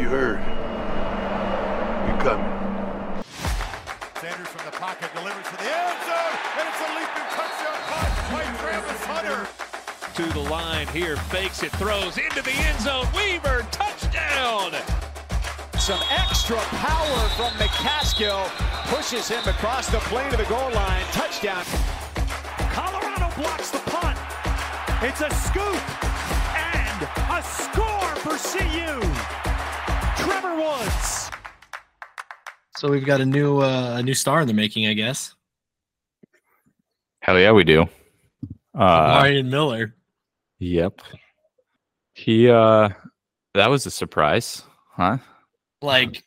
You heard. We coming. Sanders from the pocket delivers to the end zone, and it's a leaping touchdown pass by Travis Hunter. To the line here, fakes it, throws into the end zone. Weaver, touchdown! Some extra power from McCaskill pushes him across the plane to the goal line. Touchdown. Colorado blocks the punt. It's a scoop and a score for CU. Trevor Woods. So we've got a new uh, a new star in the making, I guess. Hell yeah, we do. Uh, Ryan Miller. yep. He uh, that was a surprise, huh? Like,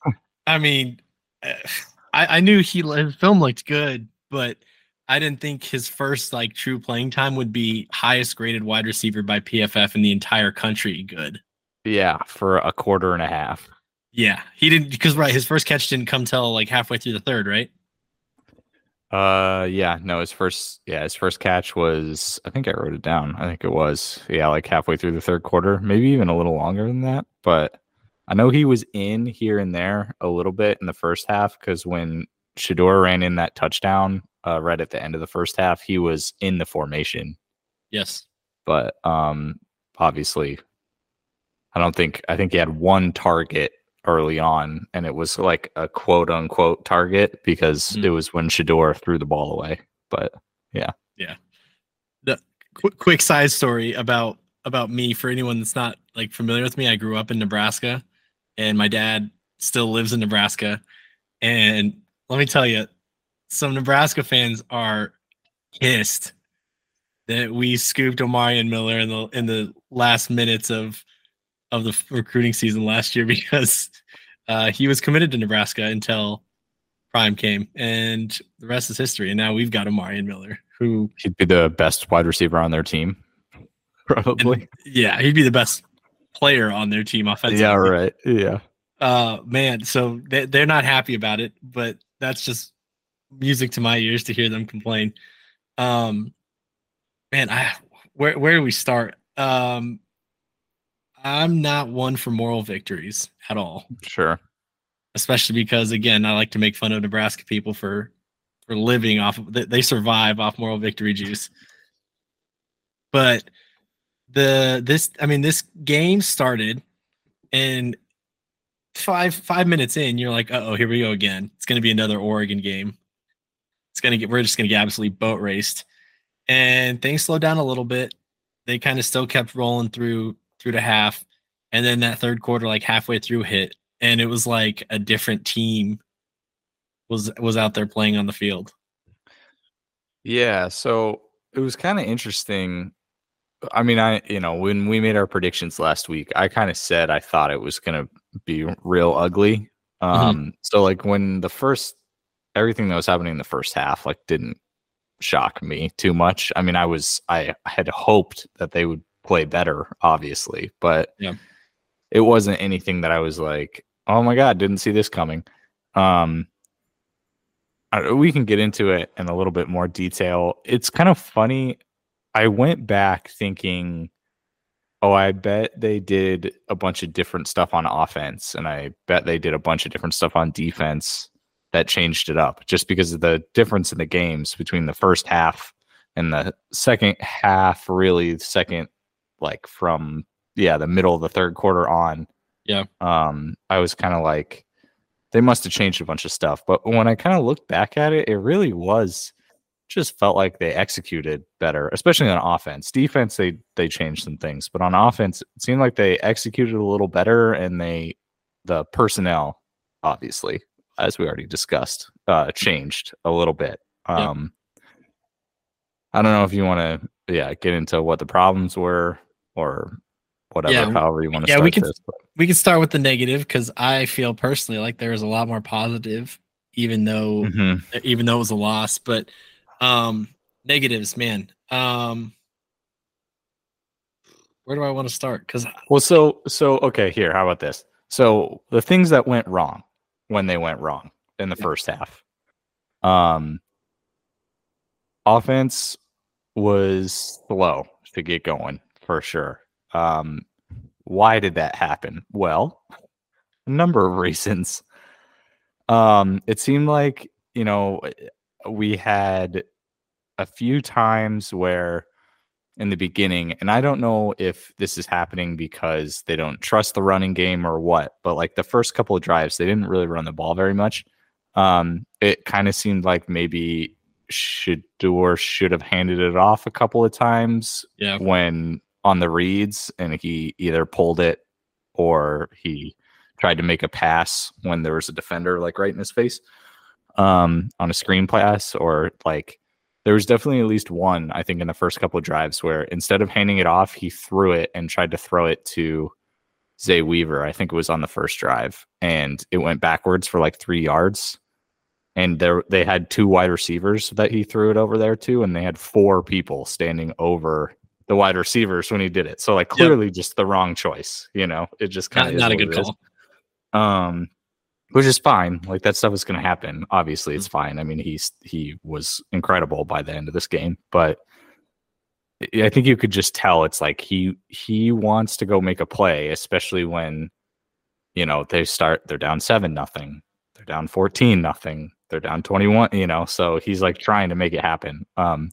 I mean, I, I knew he his film looked good, but I didn't think his first like true playing time would be highest graded wide receiver by PFF in the entire country. Good. Yeah, for a quarter and a half. Yeah, he didn't because right his first catch didn't come till like halfway through the third, right? Uh, yeah, no, his first, yeah, his first catch was, I think I wrote it down. I think it was, yeah, like halfway through the third quarter, maybe even a little longer than that. But I know he was in here and there a little bit in the first half because when Shedeur ran in that touchdown uh, right at the end of the first half, he was in the formation. Yes. But um, obviously, I don't think, I think he had one target early on, and it was like a quote unquote target because Mm. it was when Shedeur threw the ball away. But yeah, yeah. The Quick, quick side story about about me for anyone that's not like familiar with me. I grew up in Nebraska, and my dad still lives in Nebraska. And let me tell you, some Nebraska fans are pissed that we scooped Omarion Miller in the in the last minutes of of the recruiting season last year because uh, he was committed to Nebraska until Prime came, and the rest is history. And now we've got Omarion Miller, who he'd be the best wide receiver on their team. Probably. yeah, he'd be the best player on their team offensively. yeah, right. Yeah. Uh, man, so they, they're not happy about it, but that's just music to my ears to hear them complain. Um, man, I where where do we start? Um, I'm not one for moral victories at all, Sure. especially because again, I like to make fun of Nebraska people for for living off of they, they survive off moral victory juice. But the this I mean this game started and five five minutes in, you're like, oh, here we go again. It's gonna be another Oregon game. It's gonna get we're just gonna get absolutely boat raced. And things slowed down a little bit. They kind of still kept rolling through through the half. And then that third quarter, like halfway through, hit, and it was like a different team was was out there playing on the field. Yeah. So it was kind of interesting. I mean, I, you know, when we made our predictions last week, I kind of said I thought it was going to be real ugly. Um, so like when the first, everything that was happening in the first half, like didn't shock me too much. I mean, I was, I had hoped that they would play better, obviously, but Yeah. it wasn't anything that I was like, oh my God, didn't see this coming. Um, I- we can get into it in a little bit more detail. It's kind of funny. I went back thinking, oh, I bet they did a bunch of different stuff on offense, and I bet they did a bunch of different stuff on defense that changed it up just because of the difference in the games between the first half and the second half, really, the second, like from, yeah, the middle of the third quarter on. Yeah. Um, I was kind of like, they must have changed a bunch of stuff. But when I kind of looked back at it, it really was just felt like they executed better, especially on offense. Defense, they they changed some things, but on offense, it seemed like they executed a little better, and they the personnel, obviously, as we already discussed, uh, changed a little bit. Yeah. Um, I don't know if you want to, yeah, get into what the problems were or whatever, Yeah, however you want to yeah, start we can- this. we can start with the negative because I feel personally like there was a lot more positive, even though Mhm. even though it was a loss. But um negatives, man. Um where do I want to start? Because Well, so so okay, here, how about this? So the things that went wrong when they went wrong in the first half. Um offense was slow to get going for sure. Um why did that happen? Well, a number of reasons. Um, it seemed like you know we had a few times where in the beginning, and I don't know if this is happening because they don't trust the running game or what, but like the first couple of drives, they didn't really run the ball very much. Um, it kind of seemed like maybe Shedeur should have handed it off a couple of times Yeah. when on the reads, and he either pulled it or he tried to make a pass when there was a defender like right in his face um, on a screen pass, or like there was definitely at least one, I think, in the first couple of drives where instead of handing it off, he threw it and tried to throw it to Zay Weaver. I think it was on the first drive, and it went backwards for like three yards. And there, they had two wide receivers that he threw it over there to, and they had four people standing over the wide receivers when he did it. So, like, clearly, just the wrong choice. You know, it just kind of not a good call. um which is fine. Like that stuff is going to happen. Obviously it's fine. I mean he's he was incredible by the end of this game but i I think you could just tell it's like he he wants to go make a play especially when you know they start they're down 7 nothing they're down 14 nothing they're down 21 you know? So he's like trying to make it happen. Um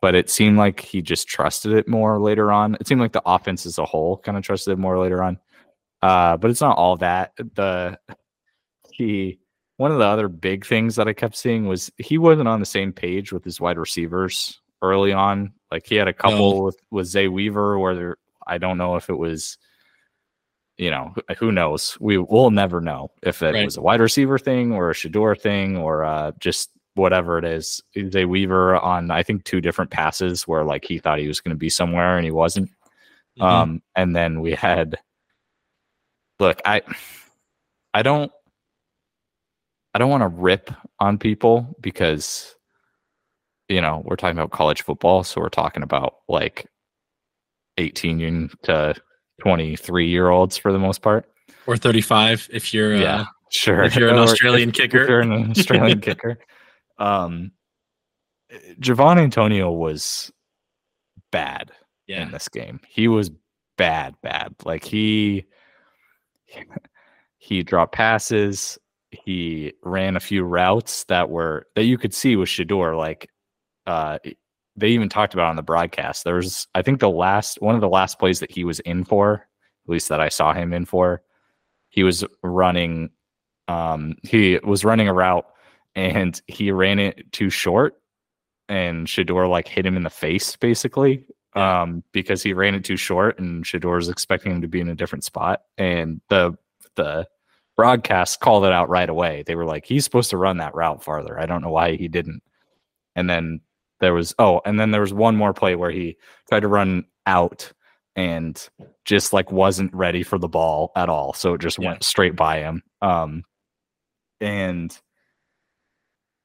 but it seemed like he just trusted it more later on it seemed like the offense as a whole kind of trusted it more later on uh, but it's not all that. The he one of the other big things that I kept seeing was he wasn't on the same page with his wide receivers early on. Like he had a couple with, with Zay Weaver where there, I don't know if it was, you know, who- who knows? We will never know if it Right. was a wide receiver thing or a Shedeur thing or uh, just whatever it is. Zay Weaver on I think two different passes where like he thought he was going to be somewhere and he wasn't. Mhm. Um, and then we had look, I I don't I don't want to rip on people because you know, we're talking about college football, so we're talking about like 18 to 23 year olds for the most part. or 35 if you're uh, yeah, sure. if you're an Australian if kicker. you're an Australian kicker. Um Javon Antonio was bad yeah in this game. He was bad, bad. Like he he dropped passes. He ran a few routes that were that you could see with Shedeur. Like uh they even talked about on the broadcast. There was I think the last one of the last plays that he was in for, at least that I saw him in for, he was running um he was running a route and he ran it too short and Shedeur like hit him in the face basically um because he ran it too short and Shedeur's expecting him to be in a different spot and the the broadcast called it out right away. They were like he's supposed to run that route farther. I don't know why he didn't. And then there was oh and then there was one more play where he tried to run out and just like wasn't ready for the ball at all. So it just Yeah. went straight by him. Um and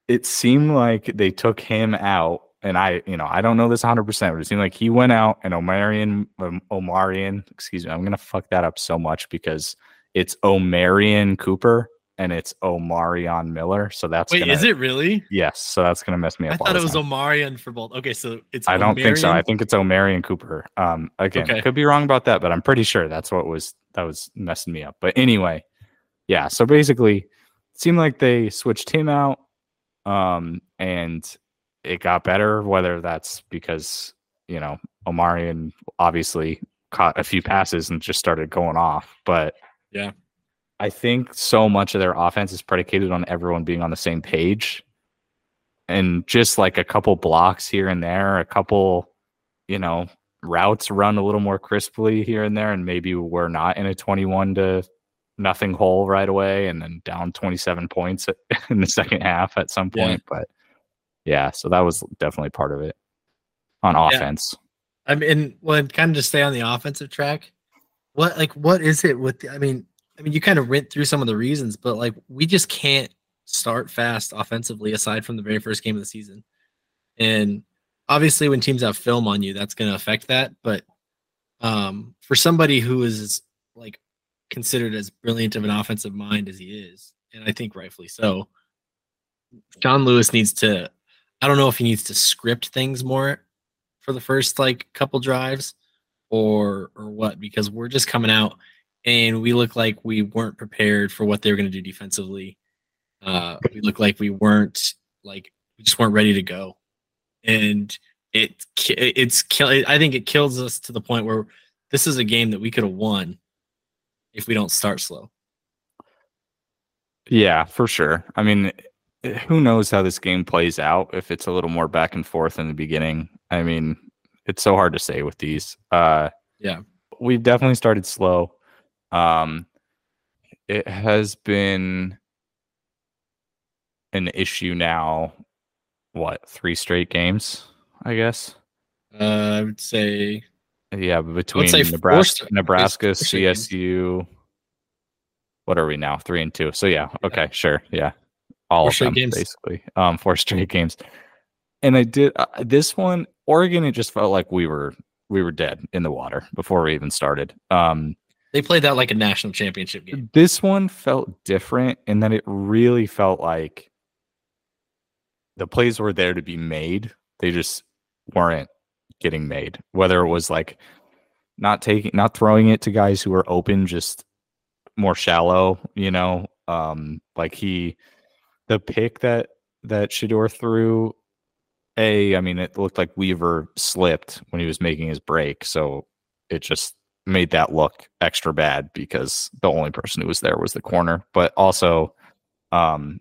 it seemed like they took him out and I, you know, I don't know this 100%, but it seemed like he went out and Omarian, um, Omarion, excuse me, I'm going to fuck that up so much because it's Omarian Cooper and it's Omarion Miller. So that's wait gonna, is it really Yes. So that's going to mess me up. i thought it was time. omarion for both okay so it's I don't think so. I think it's Omarion Cooper. Um, again, Okay. could be wrong about that, but I'm pretty sure that's what was that was messing me up. But anyway, yeah. So basically, it seemed like they switched him out, um, and it got better. Whether that's because you know Omarion obviously caught a few passes and just started going off, but Yeah. I think so much of their offense is predicated on everyone being on the same page and just like a couple blocks here and there, a couple, you know, routes run a little more crisply here and there, and maybe we're not in a 21 to nothing hole right away and then down 27 points in the second half at some Yeah. point. But yeah, so that was definitely part of it on Yeah. offense. I mean, well, kind of just stay on the offensive track. What like what is it with? The, I mean, I mean, you kind of went through some of the reasons, but like we just can't start fast offensively aside from the very first game of the season. And obviously, when teams have film on you, that's going to affect that. But um, for somebody who is like considered as brilliant of an offensive mind as he is, and I think rightfully so, Sean Lewis needs to. I don't know if he needs to script things more for the first like couple drives or or what because we're just coming out and we look like we weren't prepared for what they were going to do defensively. Uh, we look like we weren't like we just weren't ready to go, and it it's. I think it kills us to the point where this is a game that we could have won if we don't start slow. Yeah, for sure. I mean, who knows how this game plays out if it's a little more back and forth in the beginning. I mean, it's so hard to say with these. Uh yeah. We've definitely started slow. Um it has been an issue now what, 3 straight games, I guess. Uh I would say yeah, between Nebraska, Nebraska, CSU. What are we now? Three and two. So yeah, okay, yeah. sure, yeah all four of them games. basically. Um, four straight games. And I did uh, this one. Oregon. It just felt like we were we were dead in the water before we even started. Um, they played that like a national championship game. This one felt different in that it really felt like the plays were there to be made. They just weren't getting made. Whether it was like not taking, not throwing it to guys who were open, just more shallow. You know, um, like he the pick that that Shedeur threw, a I mean it looked like Weaver slipped when he was making his break, so it just made that look extra bad because the only person who was there was the corner. But also, um,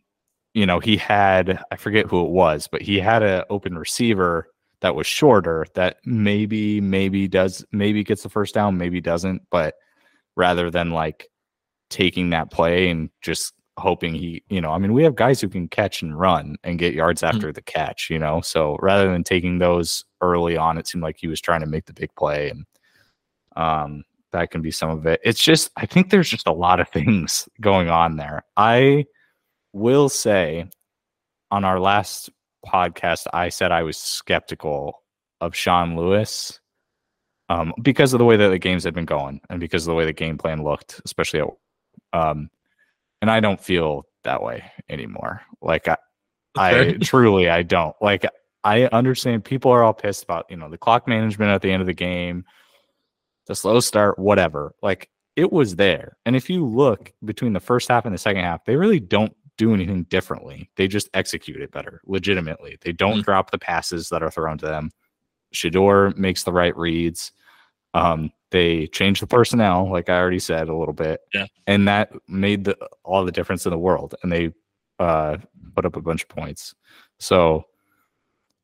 you know, he had I forget who it was, but he had an open receiver that was shorter that maybe maybe does maybe gets the first down, maybe doesn't. But rather than like taking that play and just hoping he, you know, I mean, we have guys who can catch and run and get yards hmm. after mm-hmm. the catch, you know. So rather than taking those early on, it seemed like he was trying to make the big play, and um, that can be some of it. It's just, I think there's just a lot of things going on there. I will say, on our last podcast, I said I was skeptical of Sean Lewis. Um, because of the way that the games had been going and because of the way the game plan looked, especially at um, and I don't feel that way anymore. Like I, I truly I don't. Like I understand people are all pissed about, you know, the clock management at the end of the game, the slow start, whatever. Like it was there. And if you look between the first half and the second half, they really don't do anything differently. They just execute it better, legitimately. They don't mm-hmm. drop the passes that are thrown to them. Shedeur makes the right reads. Um, they changed the personnel, like I already said a little bit, yeah, and that made the, all the difference in the world. And they uh, put up a bunch of points. So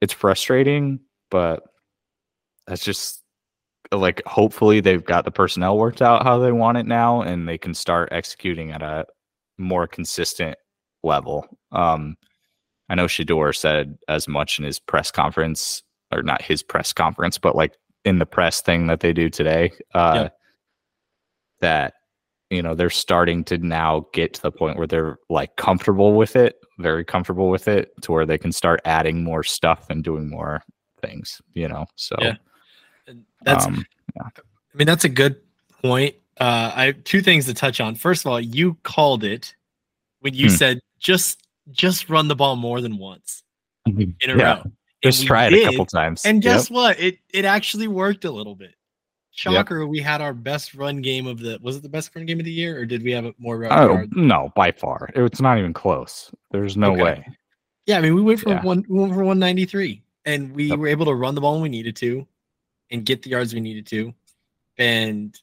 it's frustrating, but that's just like hopefully they've got the personnel worked out how they want it now, and they can start executing at a more consistent level. Um, I know Shedeur said as much in his press conference, or not his press conference, but like in the press thing that they do today uh, yeah. that you know they're starting to now get to the point where they're like comfortable with it very comfortable with it to where they can start adding more stuff and doing more things you know so yeah that's um, yeah. i mean that's a good point uh i have two things to touch on first of all you called it when you hmm. said just just run the ball more than once mm-hmm. in a yeah. row just try it a couple times. And guess yep. what? It it actually worked a little bit. Shocker, yep. we had our best run game of the was it the best run game of the year or did we have more Oh no, by far. It's not even close. There's no okay. way. Yeah, I mean we went for yeah. one we went for 193 and we yep. were able to run the ball when we needed to and get the yards we needed to. And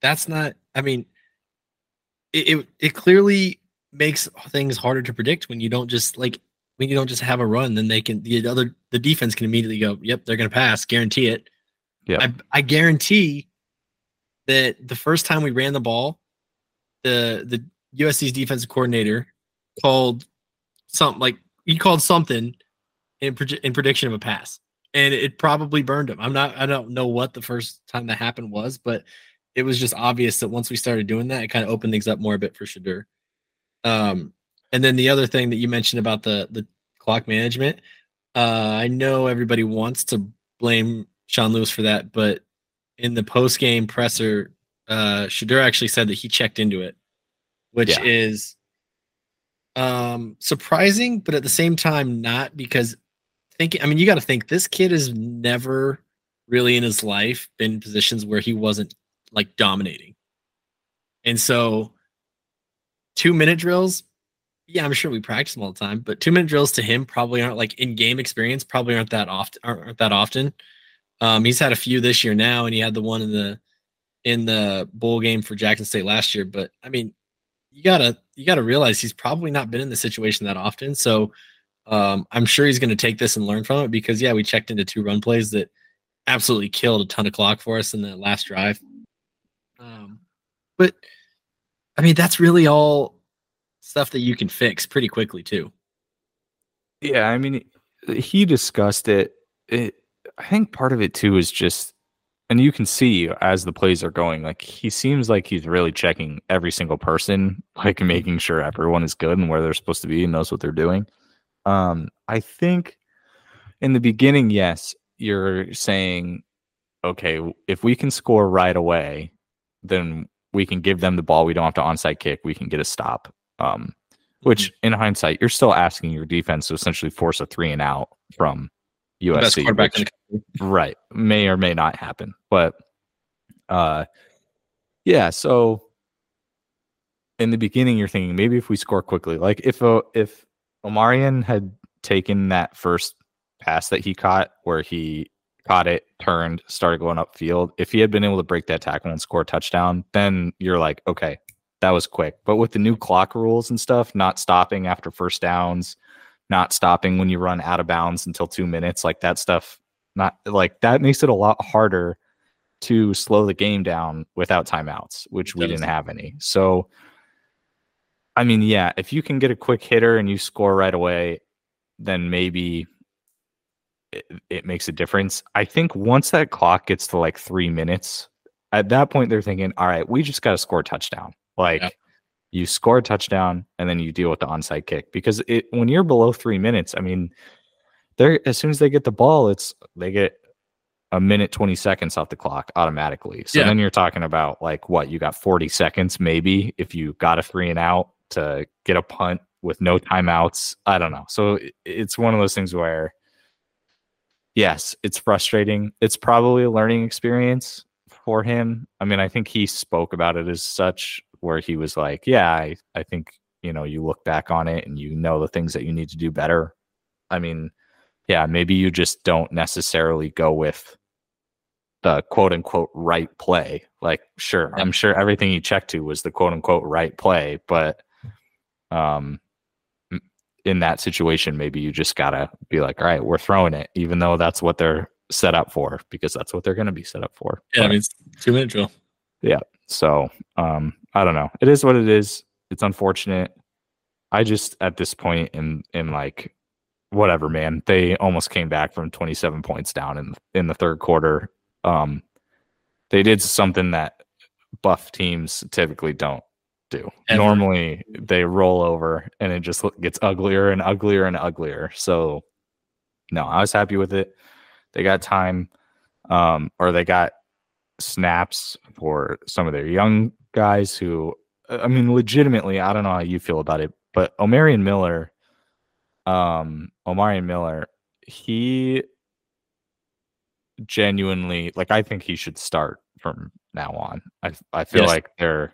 that's not I mean it, it, it clearly makes things harder to predict when you don't just like when you don't just have a run, then they can the other the defense can immediately go, "Yep, they're going to pass, guarantee it." Yeah, I, I guarantee that the first time we ran the ball, the the USC's defensive coordinator called something like he called something in in prediction of a pass, and it probably burned him. I'm not I don't know what the first time that happened was, but it was just obvious that once we started doing that, it kind of opened things up more a bit for Shedeur. Um, and then the other thing that you mentioned about the the clock management, uh, I know everybody wants to blame Sean Lewis for that, but in the post game presser, uh, Shedeur actually said that he checked into it, which yeah. is um, surprising, but at the same time not because thinking. I mean, you got to think this kid has never really in his life been in positions where he wasn't like dominating. And so two minute drills, yeah, I'm sure we practice them all the time, but two minute drills to him probably aren't like in game experience, probably aren't that often aren't that often. Um, he's had a few this year now, and he had the one in the in the bowl game for Jackson State last year. But I mean, you gotta you gotta realize he's probably not been in the situation that often. So um, I'm sure he's gonna take this and learn from it because yeah, we checked into two run plays that absolutely killed a ton of clock for us in the last drive. Um, but I mean, that's really all stuff that you can fix pretty quickly too. Yeah, I mean, he discussed it. It I think part of it too is just and you can see as the plays are going, like he seems like he's really checking every single person, like making sure everyone is good and where they're supposed to be and knows what they're doing. Um, I think in the beginning, yes, you're saying, okay, if we can score right away, then we can give them the ball. We don't have to onside kick. We can get a stop. Um, which Mm-hmm. in hindsight, you're still asking your defense to essentially force a three and out from USC. which- in the country. right may or may not happen but uh yeah so in the beginning you're thinking maybe if we score quickly like if uh, if Omarion had taken that first pass that he caught where he caught it turned started going upfield if he had been able to break that tackle and score a touchdown then you're like okay that was quick but with the new clock rules and stuff not stopping after first downs not stopping when you run out of bounds until two minutes like that stuff not like that makes it a lot harder to slow the game down without timeouts, which we didn't have any. So, I mean, yeah, if you can get a quick hitter and you score right away, then maybe it, it makes a difference. I think once that clock gets to like three minutes, at that point they're thinking, all right, we just got to score a touchdown. Like Yeah. you score a touchdown and then you deal with the onside kick because it when you're below three minutes, I mean, they're as soon as they get the ball, it's they get a minute 20 seconds off the clock automatically. So Yeah. then you're talking about like what you got 40 seconds maybe if you got a three and out to get a punt with no timeouts. I don't know. So it- it's one of those things where yes, it's frustrating. It's probably a learning experience for him. I mean, I think he spoke about it as such where he was like, yeah, I, I think, you know, you look back on it and you know the things that you need to do better. I mean, yeah, maybe you just don't necessarily go with the quote unquote right play. Like, sure, I'm sure everything you checked to was the quote unquote right play, but um, in that situation, maybe you just gotta be like, all right, we're throwing it, even though that's what they're set up for, because that's what they're going to be set up for. Yeah, I mean, it's two minute drill. Yeah. So um, I don't know. It is what it is. It's unfortunate. I just at this point in in like whatever, man. They almost came back from 27 points down in in the third quarter. Um, they did something that buff teams typically don't do. Ever. Normally they roll over and it just gets uglier and uglier and uglier. So no, I was happy with it. They got time um or they got snaps for some of their young guys who I mean legitimately I don't know how you feel about it but Omarion Miller um Omarion Miller he genuinely like I think he should start from now on. I I feel Yes. like their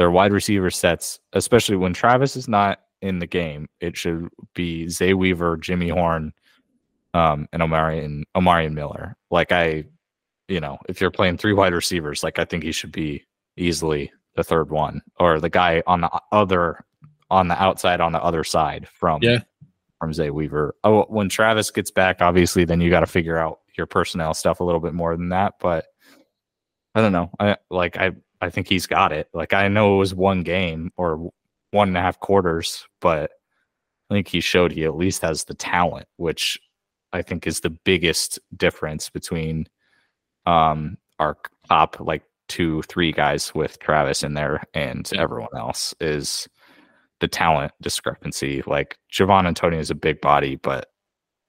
their wide receiver sets especially when Travis is not in the game it should be Zay Weaver, Jimmy Horn um and Omari Omarion Omarion Miller. Like I you know, if you're playing three wide receivers, like I think he should be easily the third one or the guy on the other on the outside on the other side from Yeah. from Zay Weaver. Oh, when Travis gets back, obviously, then you got to figure out your personnel stuff a little bit more than that. But I don't know. I like I I think he's got it. Like I know it was one game or one and a half quarters, but I think he showed he at least has the talent, which I think is the biggest difference between um our top like two, three guys with Travis in there and Yeah. everyone else is the talent discrepancy. Like Javon Antonio is a big body, but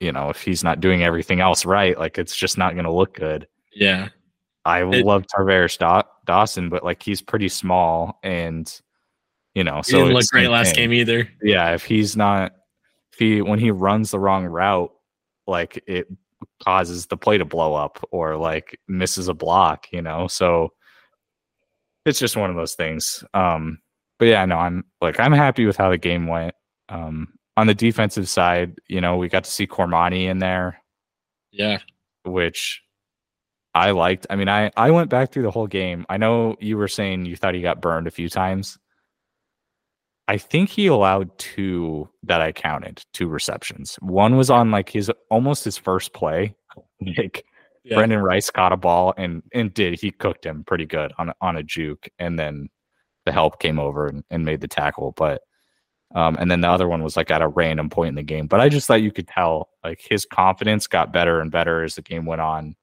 you know, if he's not doing everything else right, like it's just not going to look good. Yeah. I It- love Tarvaris Daw- Dawson, but like he's pretty small and you know, He so didn't look great last game either. Yeah, if he's not if he when he runs the wrong route, like it causes the play to blow up or like misses a block, you know. So it's just one of those things. Um, but yeah, no, I'm like I'm happy with how the game went. Um, on the defensive side, you know, we got to see Cormani in there, Yeah. which I liked. I mean, I I went back through the whole game. I know you were saying you thought he got burned a few times. I think he allowed two that I counted, two receptions. One was on like his almost his first play. Like Yeah. Brendan Rice caught a ball and and did he cooked him pretty good on a- on a juke, and then the help came over and, and made the tackle. But um, and then the other one was like at a random point in the game. But I just thought you could tell like his confidence got better and better as the game went on.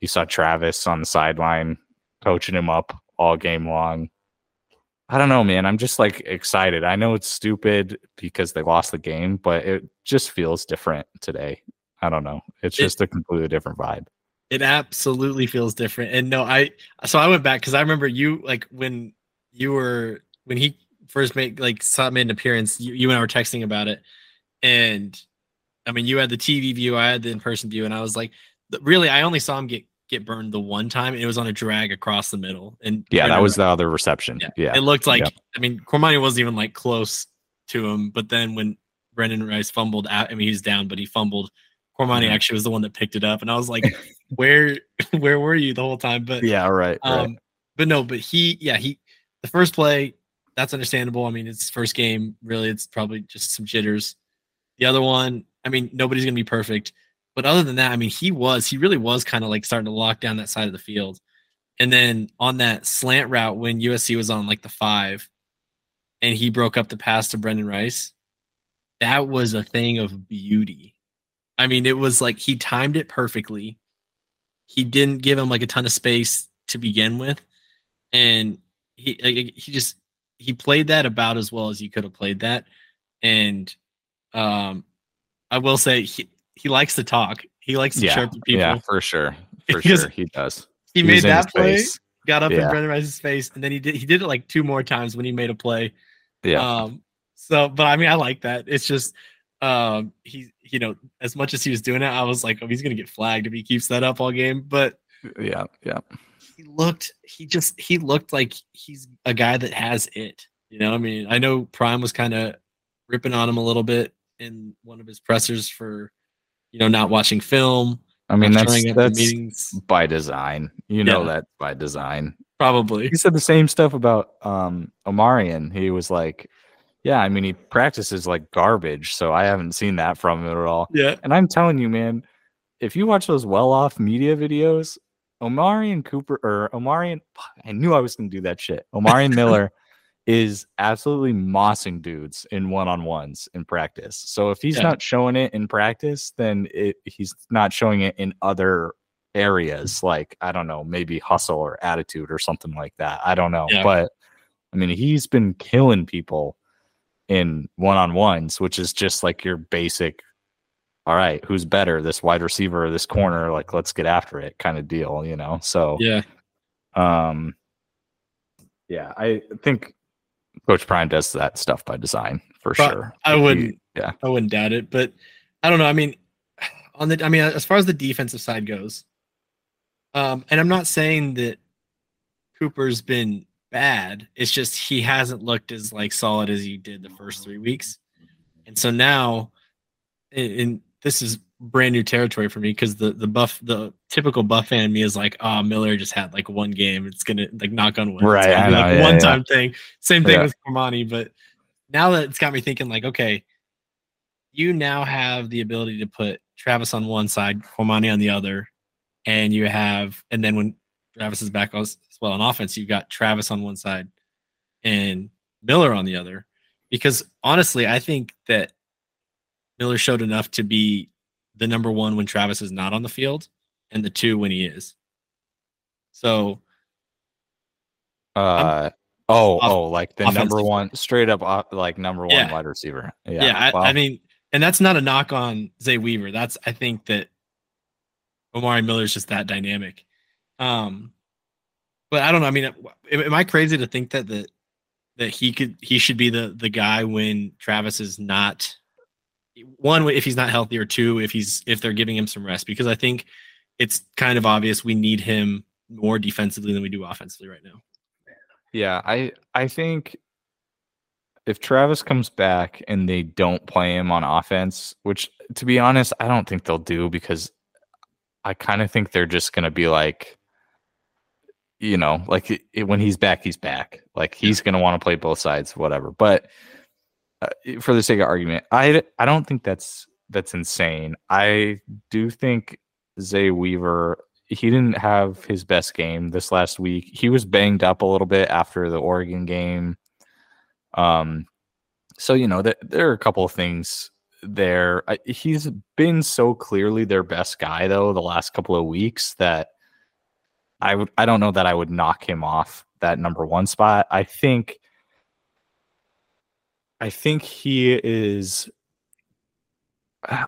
You saw Travis on the sideline coaching him up all game long. I don't know, man. I'm just like excited. I know it's stupid because they lost the game, but it just feels different today. I don't know. It's It- just a completely different vibe. It absolutely feels different. And no, I so I went back because I remember you like when you were when he first made like saw made an appearance, you, you and I were texting about it. And I mean you had the TV view, I had the in-person view, and I was like, really, I only saw him get get burned the one time, and it was on a drag across the middle. And Yeah, that was the other reception. Yeah. Yeah. It looked like Yep. I mean Cormani wasn't even like close to him, but then when Brendan Rice fumbled out, I mean he's down, but he fumbled. Cormani Mhm. actually was the one that picked it up, and I was like, "Where, where were you the whole time?" But Yeah, right. right. um, but no, but he, yeah, he, the first play, that's understandable. I mean, it's first game. Really, it's probably just some jitters. The other one, I mean, nobody's gonna be perfect, but other than that, I mean, he was, he really was kind of like starting to lock down that side of the field. And then on that slant route when USC was on like the five, and he broke up the pass to Brendan Rice, that was a thing of beauty. I mean, it was like he timed it perfectly. He didn't give him like a ton of space to begin with, and he he just he played that about as well as you could have played that. And um, I will say he he likes to talk. He likes to yeah, chirp people. yeah, for sure. For Because sure. He does. he was made that play, face. got up in Yeah. Brendan Rice's face, and then he did he did it like two more times when he made a play. Yeah. Um, so, but I mean, I like that. It's just, um, he, you know, as much as he was doing it, I was like, oh, he's gonna get flagged if he keeps that up all game. But yeah. Yeah. he looked, he just, he looked like he's a guy that has it. You know, I mean, I know Prime was kind of ripping on him a little bit in one of his pressers for, you know, not watching film. I mean, that's showing up to that's meetings. by design. You know Yeah. that by design. Probably. He said the same stuff about um Omarion. He was like, Yeah, I mean he practices like garbage, so I haven't seen that from him at all. Yeah. And I'm telling you, man, if you watch those well-off media videos, Omarion Cooper or Omarion, I knew I was gonna do that shit. Omarion Miller is absolutely mossing dudes in one-on-ones in practice. So if he's Yeah. not showing it in practice, then it, he's not showing it in other areas like I don't know, maybe hustle or attitude or something like that. I don't know. Yeah. But I mean, he's been killing people in one-on-ones, which is just like your basic all right, who's better, this wide receiver or this corner? Like, let's get after it kind of deal, you know. So Yeah. um yeah, I think Coach Prime does that stuff by design for Pro- sure. I wouldn't. yeah. I wouldn't doubt it, but I don't know. I mean, on the I mean, as far as the defensive side goes, um, and I'm not saying that Cooper's been bad. It's just he hasn't looked as like solid as he did the first three weeks, and so now, and, and this is brand new territory for me because the the buff the typical buff fan in me is like, oh, Miller just had like one game. It's gonna like knock on wood. Right, gonna I be, know, like yeah, one yeah. time thing. Same thing Yeah. with Cormani, but now that it's got me thinking like, okay, you now have the ability to put Travis on one side, Cormani on the other, and you have, and then when Travis is back as well on offense, you've got Travis on one side and Miller on the other. Because honestly, I think that Miller showed enough to be the number one when Travis is not on the field, and the two when he is. So Uh oh Off- oh like the number one straight up off, like number one Yeah. wide receiver. yeah, Yeah, I, wow. I mean, and that's not a knock on Zay Weaver. That's I think that Omari Miller is just that dynamic. Um, but I don't know. I mean, am, am I crazy to think that that that he could he should be the the guy when Travis is not one if he's not healthy or two if he's if they're giving him some rest because I think it's kind of obvious we need him more defensively than we do offensively right now. Yeah, I I think if Travis comes back and they don't play him on offense, which to be honest, I don't think they'll do because I kind of think they're just going to be like you know, like it, it, when he's back, he's back. Like he's going to want to play both sides, whatever. But uh, for the sake of argument, I I don't think that's that's insane. I do think Zay Weaver he didn't have his best game this last week. He was banged up a little bit after the Oregon game. Um, so you know there are a couple of things there. I, he's been so clearly their best guy though the last couple of weeks that I I don't know that I would knock him off that number one spot. I think I think he is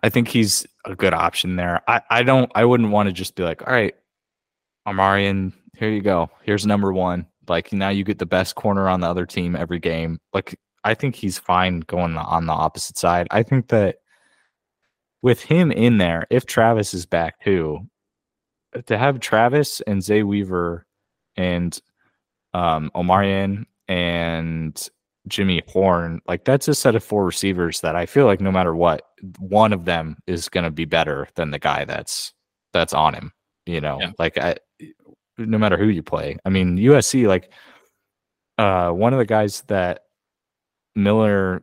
I think he's a good option there. I, I don't I wouldn't want to just be like, all right, Amarian, here you go. Here's number one. Like now you get the best corner on the other team every game. Like I think he's fine going on the opposite side. I think that with him in there, if Travis is back too, to have Travis and Zay Weaver and um Omarion and Jimmy Horn, like that's a set of four receivers that I feel like no matter what, one of them is going to be better than the guy that's that's on him. You know, yeah. like I, no matter who you play. I mean, USC, like uh, one of the guys that Miller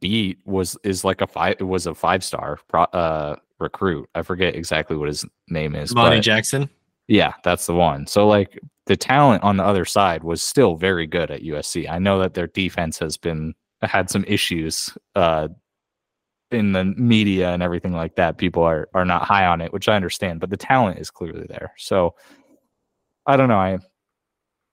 beat was is like a five was a five star pro, uh, recruit. I forget exactly what his name is. Domani Jackson. Yeah, that's the one. So like the talent on the other side was still very good at USC. I know that their defense has been had some issues uh, in the media and everything like that. People are are not high on it, which I understand, but the talent is clearly there. So I don't know. I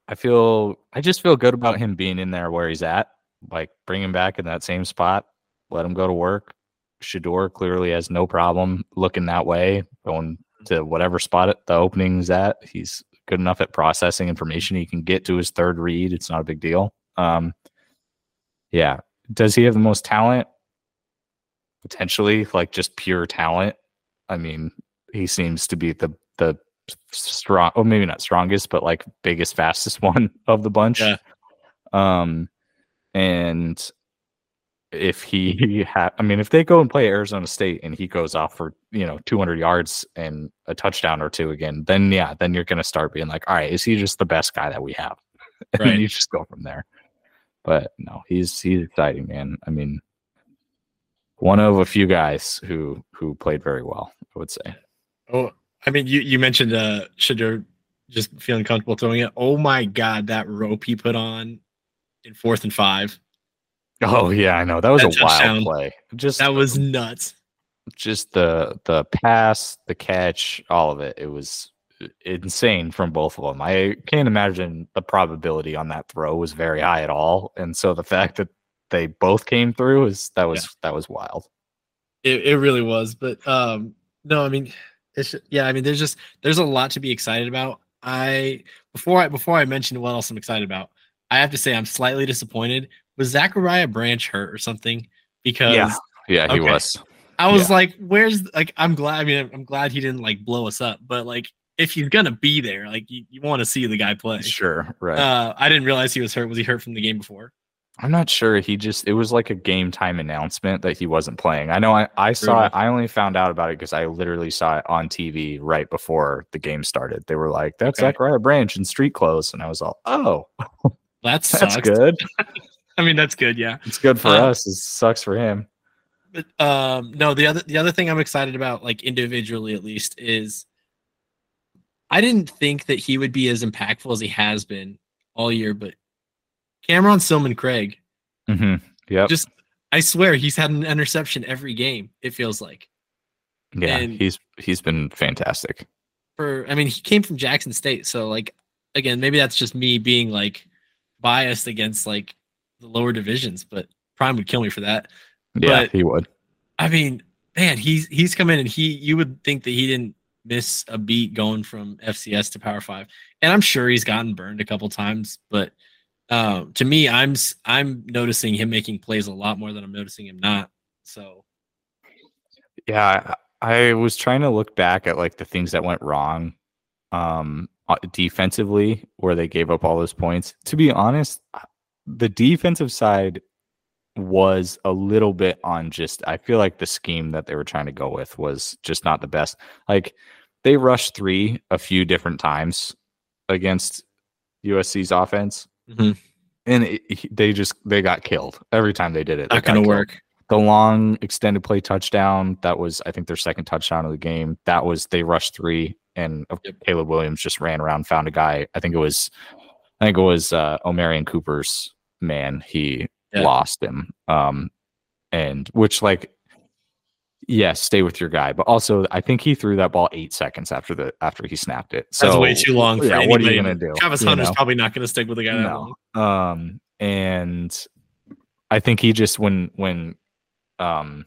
I feel I just feel good about him being in there where he's at. Like bring him back in that same spot, let him go to work. Shedeur clearly has no problem looking that way, going to whatever spot the opening's at. He's good enough at processing information. He can get to his third read. It's not a big deal. Um, yeah. Does he have the most talent? Potentially, like just pure talent. I mean, he seems to be the the strong, well, maybe not strongest, but like biggest, fastest one of the bunch. Yeah. Um, and if he had, I mean, if they go and play Arizona State and he goes off for, you know, 200 yards and a touchdown or two again, then yeah, then you're to start being like, all right, is he just the best guy that we have? and you just go from there. But no, he's, he's exciting, man. I mean, one of a few guys who, who played very well, I would say. Oh, I mean, you, you mentioned, uh, Shedeur just feeling comfortable throwing it. Oh my God, that rope he put on in fourth and five Oh yeah, I know that was that a wild play. Just that was nuts. Just the the pass, the catch, all of it. It was insane from both of them. I can't imagine the probability on that throw was very high at all, and so the fact that they both came through is that was yeah. that was wild. It it really was, but um no, I mean it's yeah, I mean there's just there's a lot to be excited about. I before I before I mention what else I'm excited about, I have to say I'm slightly disappointed was Zachariah Branch hurt or something? Because yeah, yeah, he okay. was. I was yeah. like, "Where's like?" I'm glad. I mean, I'm glad he didn't like blow us up, but like, if he's gonna be there, like, you, you want to see the guy play. Sure, right. Uh, I didn't realize he was hurt. Was he hurt from the game before? I'm not sure. He just it was like a game time announcement that he wasn't playing. I know I, I saw it. I only found out about it because I literally saw it on TV right before the game started. They were like, That's okay. Zachariah Branch in street clothes. And I was all, Oh, that's that's good. I mean, that's good. Yeah, it's good for uh, us. It sucks for him. But um, no, the other the other thing I'm excited about, like individually at least, is I didn't think that he would be as impactful as he has been all year. But Cameron Silmon Craig, mm-hmm. yeah, just I swear he's had an interception every game. It feels like. Yeah, and he's he's been fantastic. For I mean, he came from Jackson State, so like again, maybe that's just me being like biased against like the lower divisions, but Prime would kill me for that. Yeah, but, he would. I mean, man, he's he's come in and he you would think that he didn't miss a beat going from FCS to Power Five, and I'm sure he's gotten burned a couple times, but uh, to me, I'm I'm noticing him making plays a lot more than I'm noticing him not. So, yeah, I, I was trying to look back at like the things that went wrong um, uh, defensively where they gave up all those points. To be honest, the defensive side was a little bit on just I feel like the scheme that they were trying to go with was just not the best. Like they rushed 3 a few different times against USC's offense. Mhm. And it, they just they got killed every time they did it. They Not got going to killed work. the long extended play touchdown that was i think their second touchdown of the game that was they rushed three and uh, Yep. caleb williams just ran around found a guy i think it was i think it was uh omarion cooper's man he Yeah. lost him um and which like yes stay with your guy but also i think he threw that ball eight seconds after the after he snapped it so That's way too long for yeah, anybody. what are you gonna do Travis you Hunter's know? probably not going to stick with the guy no. Um, and I think he just when when um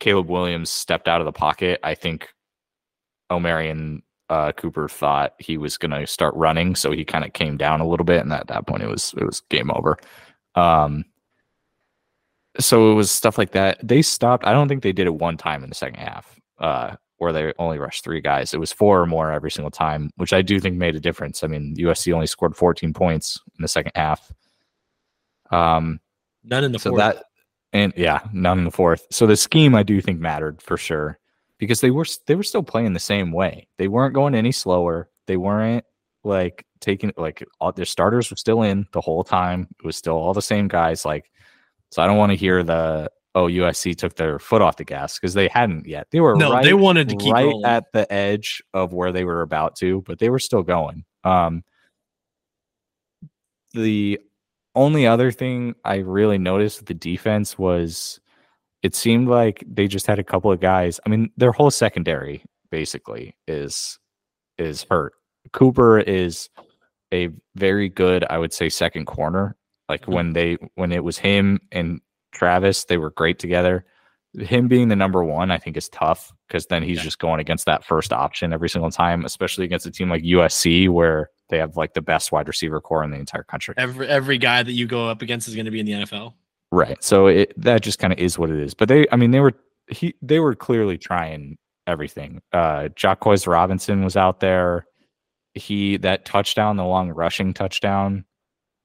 Caleb Williams stepped out of the pocket, I think Omarion uh, Cooper thought he was going to start running, so he kind of came down a little bit, and at that point, it was it was game over. Um, so it was stuff like that. They stopped. I don't think they did it one time in the second half, uh, where they only rushed three guys. It was four or more every single time, which I do think made a difference. I mean, USC only scored 14 points in the second half. Um, None in the so fourth. that and yeah, none in the fourth. So the scheme I do think mattered for sure because they were they were still playing the same way. They weren't going any slower. They weren't like taking like all their starters were still in the whole time. It was still all the same guys. Like so, I don't want to hear the oh USC took their foot off the gas because they hadn't yet. They were no, right, they wanted to keep right rolling. at the edge of where they were about to, but they were still going. Um, the only other thing I really noticed with the defense was it seemed like they just had a couple of guys. I mean, their whole secondary basically is is hurt. Cooper is a very good, I would say, second corner. Like Mhm. when they when it was him and Travis, they were great together. Him being the number one, I think, is tough because then he's Yeah. just going against that first option every single time, especially against a team like USC where they have like the best wide receiver core in the entire country. every every guy that you go up against is going to be in the NFL. Right. So it that just kind of is what it is. But they I mean they were he they were clearly trying everything. Uh Jacquez Robinson was out there. He that touchdown, the long rushing touchdown,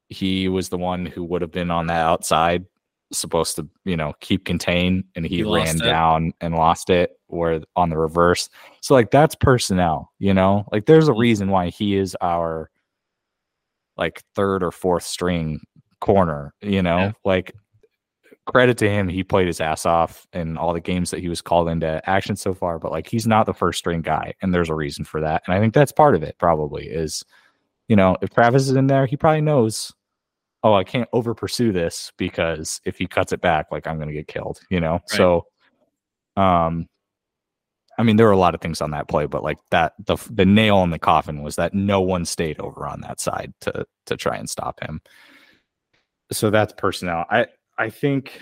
he was the one who would have been on that outside, supposed to, you know, keep contain and he, He ran down and lost it where on the reverse. So like that's personnel, you know? Like there's a Mhm. reason why he is our like third or fourth string corner, you know? Yeah. Like credit to him, he played his ass off in all the games that he was called into action so far, but like he's not the first string guy, and there's a reason for that. And I think that's part of it, probably, is you know, if Travis is in there, he probably knows, oh, I can't over pursue this because if he cuts it back, like I'm gonna get killed, you know. So um I mean, there were a lot of things on that play, but like that, the the nail in the coffin was that no one stayed over on that side to to try and stop him. So that's personnel. I I think,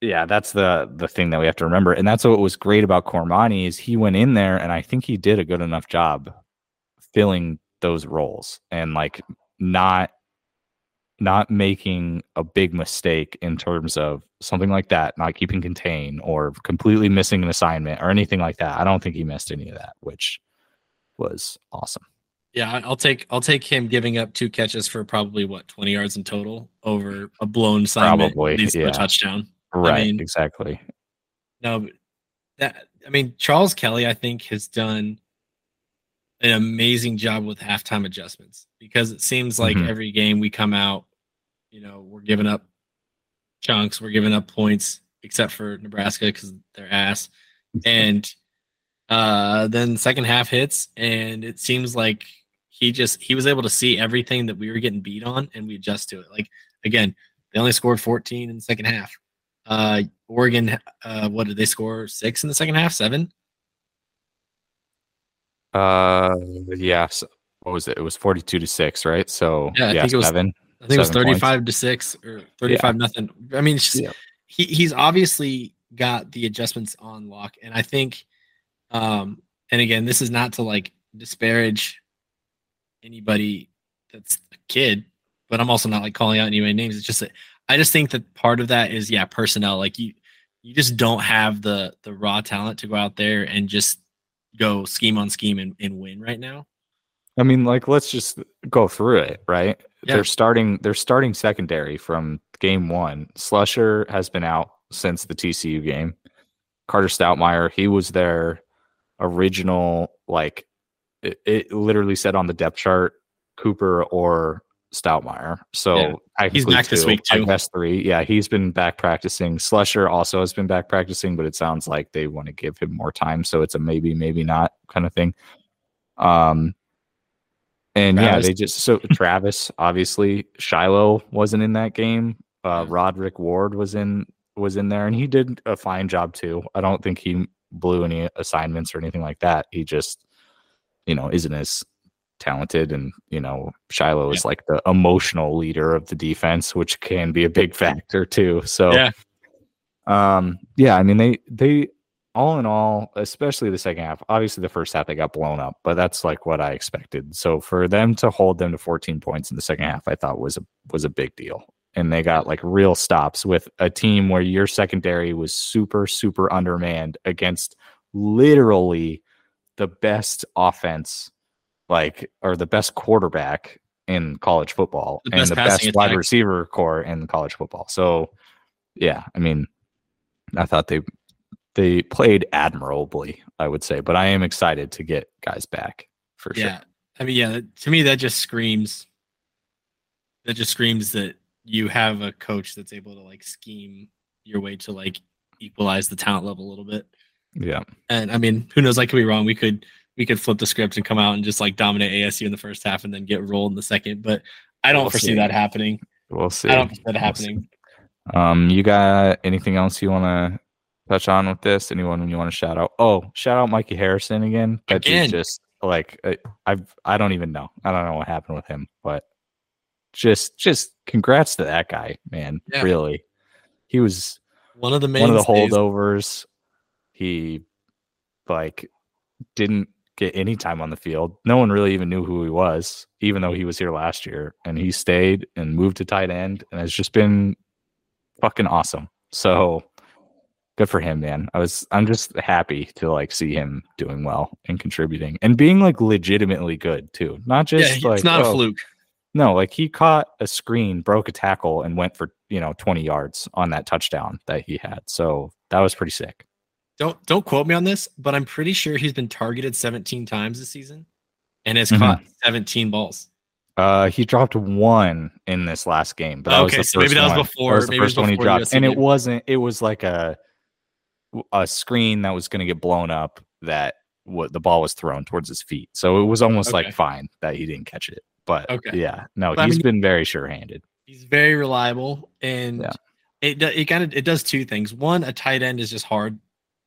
yeah, that's the the thing that we have to remember, and that's what was great about Cormani is he went in there, and I think he did a good enough job filling those roles and like not not making a big mistake in terms of something like that, not keeping contain or completely missing an assignment or anything like that. I don't think he missed any of that, which was awesome. Yeah, I- I'll take I'll take him giving up two catches for probably what twenty yards in total over a blown Probably, leads to a touchdown. Right, mean- exactly. No, that I mean Charles Kelly, I think, has done an amazing job with halftime adjustments because it seems like Mhm. every game we come out, you know, we're giving up chunks, we're giving up points, except for Nebraska because they're ass. And uh then second half hits, and it seems like he just he was able to see everything that we were getting beat on and we adjust to it. Like again, they only scored 14 in the second half. Uh Oregon, uh, what did they score? Six in the second half, seven. Uh, yeah. So what was it? It was forty-two to six, right? So Yeah, I yeah, think it was- seven. I think it was Seven points. 35 to six or 35 nothing. I mean, it's just, Yeah. he he's obviously got the adjustments on lock, and I think, um, and again, this is not to like disparage anybody that's a kid, but I'm also not like calling out anybody names. It's just that I just think that part of that is yeah, personnel. Like you, you just don't have the the raw talent to go out there and just go scheme on scheme and, and win right now. I mean, like let's just go through it, right? Yeah. They're starting they're starting secondary from game one. Slusher has been out since the TCU game. Carter Stoutmire, he was their original, like it, it literally said on the depth chart, Cooper or Stoutmire. So Yeah. He's back this two, week, I too. guess three. Yeah, he's been back practicing. Slusher also has been back practicing, but it sounds like they want to give him more time. So it's a maybe, maybe not kind of thing. Um and yeah, they just so Travis, obviously, Shilo wasn't in that game. Uh Roderick Ward was in was in there and he did a fine job too. I don't think he blew any assignments or anything like that. He just, you know, isn't as talented and you know Shilo is like the emotional leader of the defense which can be a big factor too so Yeah. um yeah I mean they they all in all especially the second half obviously the first half they got blown up but that's like what I expected so for them to hold them to 14 points in the second half I thought was a was a big deal and they got like real stops with a team where your secondary was super super undermanned against literally the best offense like or the best quarterback in college football The and the best wide receiver core in college football. So yeah, I mean I thought they they played admirably, I would say, but I am excited to get guys back for sure. Yeah. sure. I mean, yeah, to me that just screams that just screams that you have a coach that's able to like scheme your way to like equalize the talent level a little bit. Yeah. And I mean, who knows? I could be wrong. We could we could flip the script and come out and just like dominate ASU in the first half and then get rolled in the second. But I don't We'll foresee see. that happening. We'll see. I don't foresee that We'll happening. Um, you got anything else you want to touch on with this? Anyone you want to shout out? Oh, shout out Mikey Harrison again. That Again. just like I- I've I don't even know. I don't know what happened with him, but just just congrats to that guy, man. Yeah. Really, he was One of the main one of the holdovers. He like didn't get any time on the field. No one really even knew who he was, even though he was here last year. And he stayed and moved to tight end and has just been fucking awesome. So good for him, man. I was I'm just happy to like see him doing well and contributing and being like legitimately good too. Not Yeah, like it's not a oh, fluke. no, like he caught a screen, broke a tackle, and went for you know 20 yards on that touchdown that he had. So that was pretty sick. Don't don't quote me on this, but I'm pretty sure he's been targeted 17 times this season and has Mhm. caught 17 balls. Uh, he dropped one in this last game, but that was Okay, the so maybe that was before- the maybe it was first one he dropped, and it game. wasn't. It was like a a screen that was going to get blown up. That what the ball was thrown towards his feet, so it was almost Okay. like fine that he didn't catch it. But Okay. yeah, no, But I mean- been very sure-handed. He's very reliable and Yeah. it it kind of it does two things. One, a tight end is just hard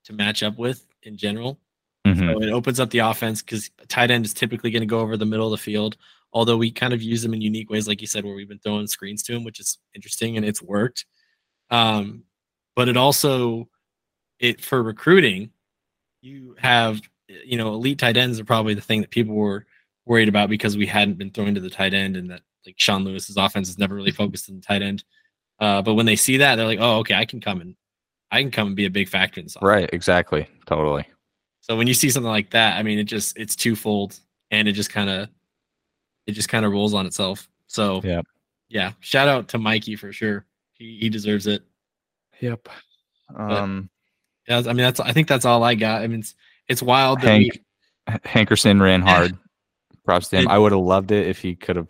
to match up with in general. Mhm. So it opens up the offense because tight end is typically going to go over the middle of the field. Although we kind of use them in unique ways, like you said, where we've been throwing screens to him, which is interesting and it's worked. Um, but it also it for recruiting, you have you know elite tight ends are probably the thing that people were worried about because we hadn't been throwing to the tight end and that like Sean Lewis's offense is never really focused on the tight end. Uh, but when they see that, they're like, oh, okay, I can come and I can come and be a big factor in offense. Right, exactly, totally. So when you see something like that, I mean, it just it's twofold, and it just kind of it just kind of rolls on itself. So Yeah. yeah. Shout out to Mikey for sure. He he deserves it. Yep. Um, Yeah, I mean that's I think that's all I got. I mean it's it's wild. That we, Hankerson ran hard. Props to him. It- I would have loved it if he could have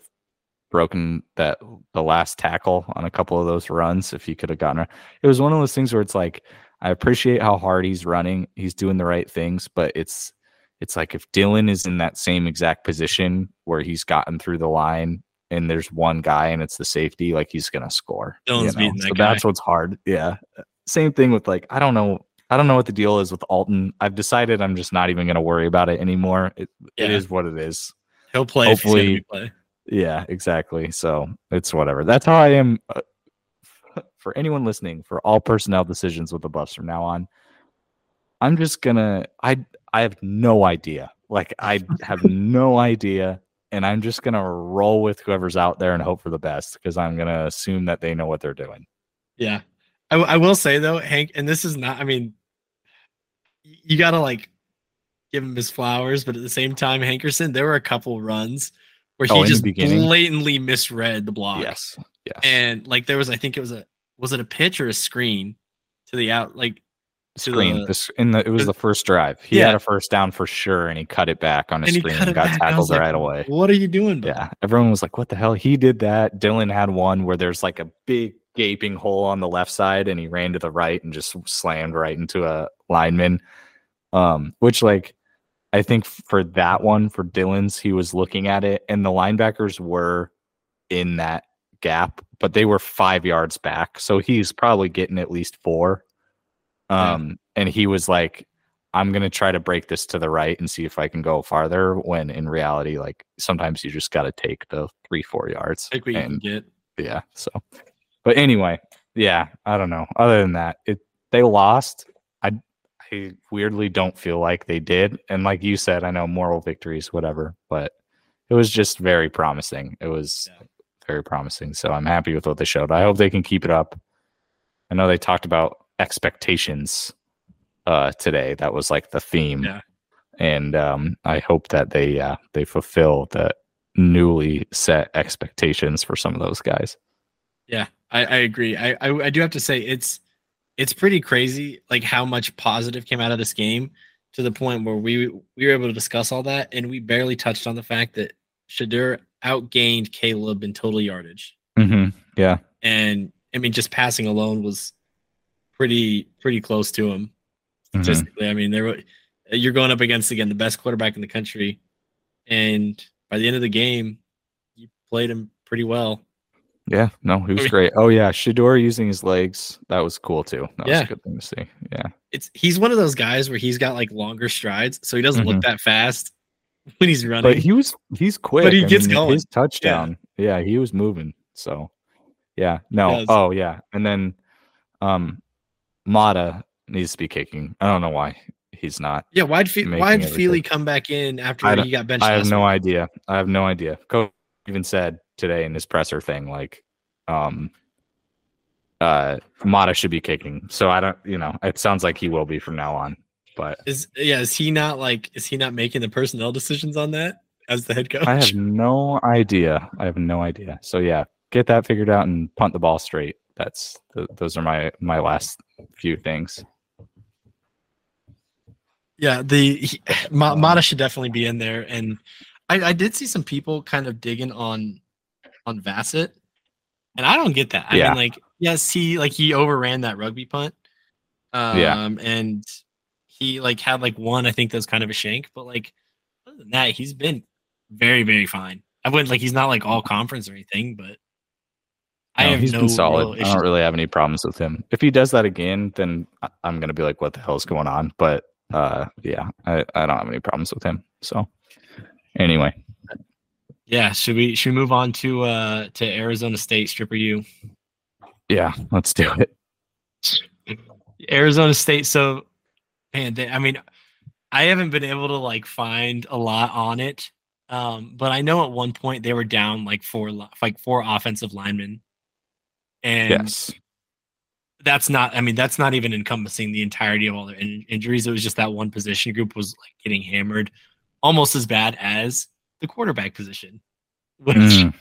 broken that the last tackle on a couple of those runs. If he could have gotten, it was one of those things where it's like I appreciate how hard he's running. He's doing the right things, but it's it's like if Dylan is in that same exact position where he's gotten through the line and there's one guy and it's the safety, like he's gonna score. you Dylan's know? beating that so guy. that's what's hard. Yeah. Same thing with like I don't know. I don't know what the deal is with Alton. I've decided I'm just not even gonna worry about it anymore. It, it Yeah. is what it is. he'll play. if he's gonna hopefully- play. Yeah, exactly. So it's whatever. That's how I am. Uh, for anyone listening, for all personnel decisions with the Buffs from now on, I'm just gonna. I I have no idea. Like I have no idea, and I'm just gonna roll with whoever's out there and hope for the best because I'm gonna assume that they know what they're doing. Yeah, I, w- I will say though, Hank, and this is not. I mean, you gotta like give him his flowers, but at the same time, Hankerson, there were a couple runs where Oh, he just blatantly misread the block. Yes. Yes. And like there was, I think it was a was it a pitch or a screen to the out like screen. the- in the it was the first drive. He Yeah. had a first down for sure, and he cut it back on a and screen and got back. Tackled like, right away. What are you doing? bud?" Yeah, everyone was like, "What the hell?" He did that. Dylan had one where there's like a big gaping hole on the left side, and he ran to the right and just slammed right into a lineman. Um, which like I think for that one for Dylan's, he was looking at it, and the linebackers were in that gap, but they were five yards back, so he's probably getting at least four. Um, and he was like, I'm gonna try to break this to the right and see if I can go farther. When in reality, like sometimes you just got to take the three, four yards. Take what you can get. yeah, so. But anyway, yeah, I don't know. Other than that, it they lost. I weirdly don't feel like they did. And like you said, I know moral victories, whatever, but it was just very promising. It was Yeah. very promising. So I'm happy with what they showed. I hope they can keep it up. I know they talked about expectations uh today. That was like the theme. Yeah. And um I hope that they uh they fulfill the newly set expectations for some of those guys. Yeah, I, I agree. I, I I do have to say it's it's pretty crazy like how much positive came out of this game to the point where we we were able to discuss all that and we barely touched on the fact that Shedeur outgained Caleb in total yardage. Mm-hmm. Yeah. And I mean just passing alone was pretty pretty close to him. Mhm. Statistically. I mean there were you're going up against again the best quarterback in the country and by the end of the game you played him pretty well. Yeah, no, he was mean- great. Oh yeah, Shedeur using his legs, that was cool too. That was Yeah. a good thing to see. Yeah. it's he's one of those guys where he's got like longer strides, so he doesn't look that fast when he's running. Mm-hmm. But he was he's quick. But he I gets mean, going. His touchdown. Yeah. he was moving. So yeah. No. Oh yeah. And then um Mata needs to be kicking. I don't know why he's not. yeah, why'd Fe- why'd. Feely come back in after he got benched? I have no week? idea. I have no idea. Coach even said today in his presser thing, like, um, uh, Mata should be kicking. So I don't, you know, it sounds like he will be from now on. But Is yeah, is he not like is he not making the personnel decisions on that as the head coach? I have no idea. I have no idea. So yeah, get that figured out and punt the ball straight. That's th- those are my my last few things. Yeah, the he, Mata should definitely be in there, and I, I did see some people kind of digging on on Vassett, and I don't get that. I Yeah. mean, like, yes, he like he overran that rugby punt, um, Yeah. and he like had like one I think that's kind of a shank, but like other than that, he's been very very fine. I wouldn't like he's not like all conference or anything, but I No, have he's no been solid. I don't really have any problems with him. If he does that again, then I'm gonna be like, what the hell's going on? But uh, yeah, I, I don't have any problems with him. So anyway, Yeah, should we should we move on to uh to Arizona State stripper U? yeah, let's do it. Arizona State. So, man, they, I mean, I haven't been able to like find a lot on it, um, but I know at one point they were down like four, like four offensive linemen, and Yes. that's not. I mean, that's not even encompassing the entirety of all their in- injuries. It was just that one position group was like getting hammered, almost as bad as the quarterback position, which Mm,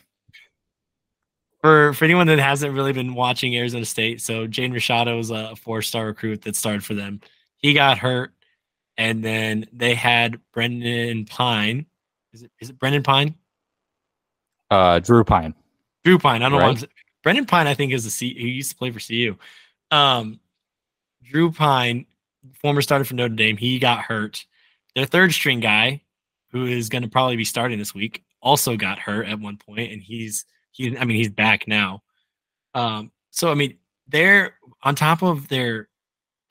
for for anyone that hasn't really been watching Arizona State, so Jaden Rashada was a four star recruit that started for them. He got hurt, and then they had Brendan Pine. Is it is it Brendan Pine? uh, Drew Pyne. Drew Pyne. I don't know. Right. I'm, Brendan Pine, I think, is a C. He used to play for CU. Um, Drew Pyne, former starter for Notre Dame, he got hurt. Their third string guy, who is going to probably be starting this week, also got hurt at one point, and he's he. I mean, he's back now. Um, so I mean, they're on top of their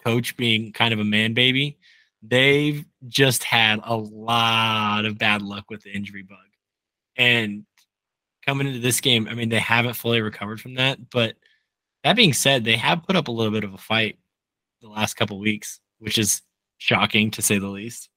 coach being kind of a man baby. They've just had a lot of bad luck with the injury bug, and coming into this game, I mean, they haven't fully recovered from that. But that being said, they have put up a little bit of a fight the last couple weeks, which is shocking to say the least.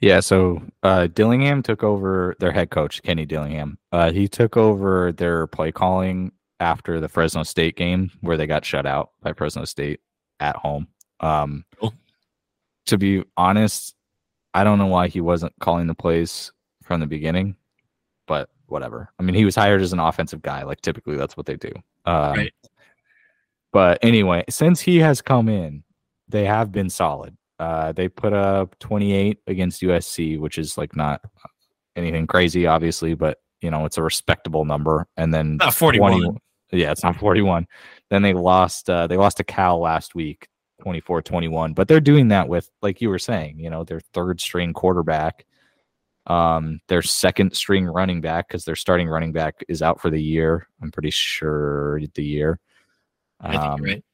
Yeah, so uh, Dillingham took over their head coach, Kenny Dillingham. Uh, he took over their play calling after the Fresno State game where they got shut out by Fresno State at home. Um, Cool. To be honest, I don't know why he wasn't calling the plays from the beginning, but whatever. I mean, he was hired as an offensive guy. Like typically, that's what they do. Um, Right. But anyway, since he has come in, they have been solid. Uh, they put up 28 against USC, which is like not anything crazy, obviously, but you know it's a respectable number. And then Not 41. yeah, it's not 41. Then they lost. Uh, they lost to Cal last week, 24-21. But they're doing that with, like you were saying, you know, their third string quarterback, um, their second string running back because their starting running back is out for the year. I'm pretty sure the year. I think Um, right.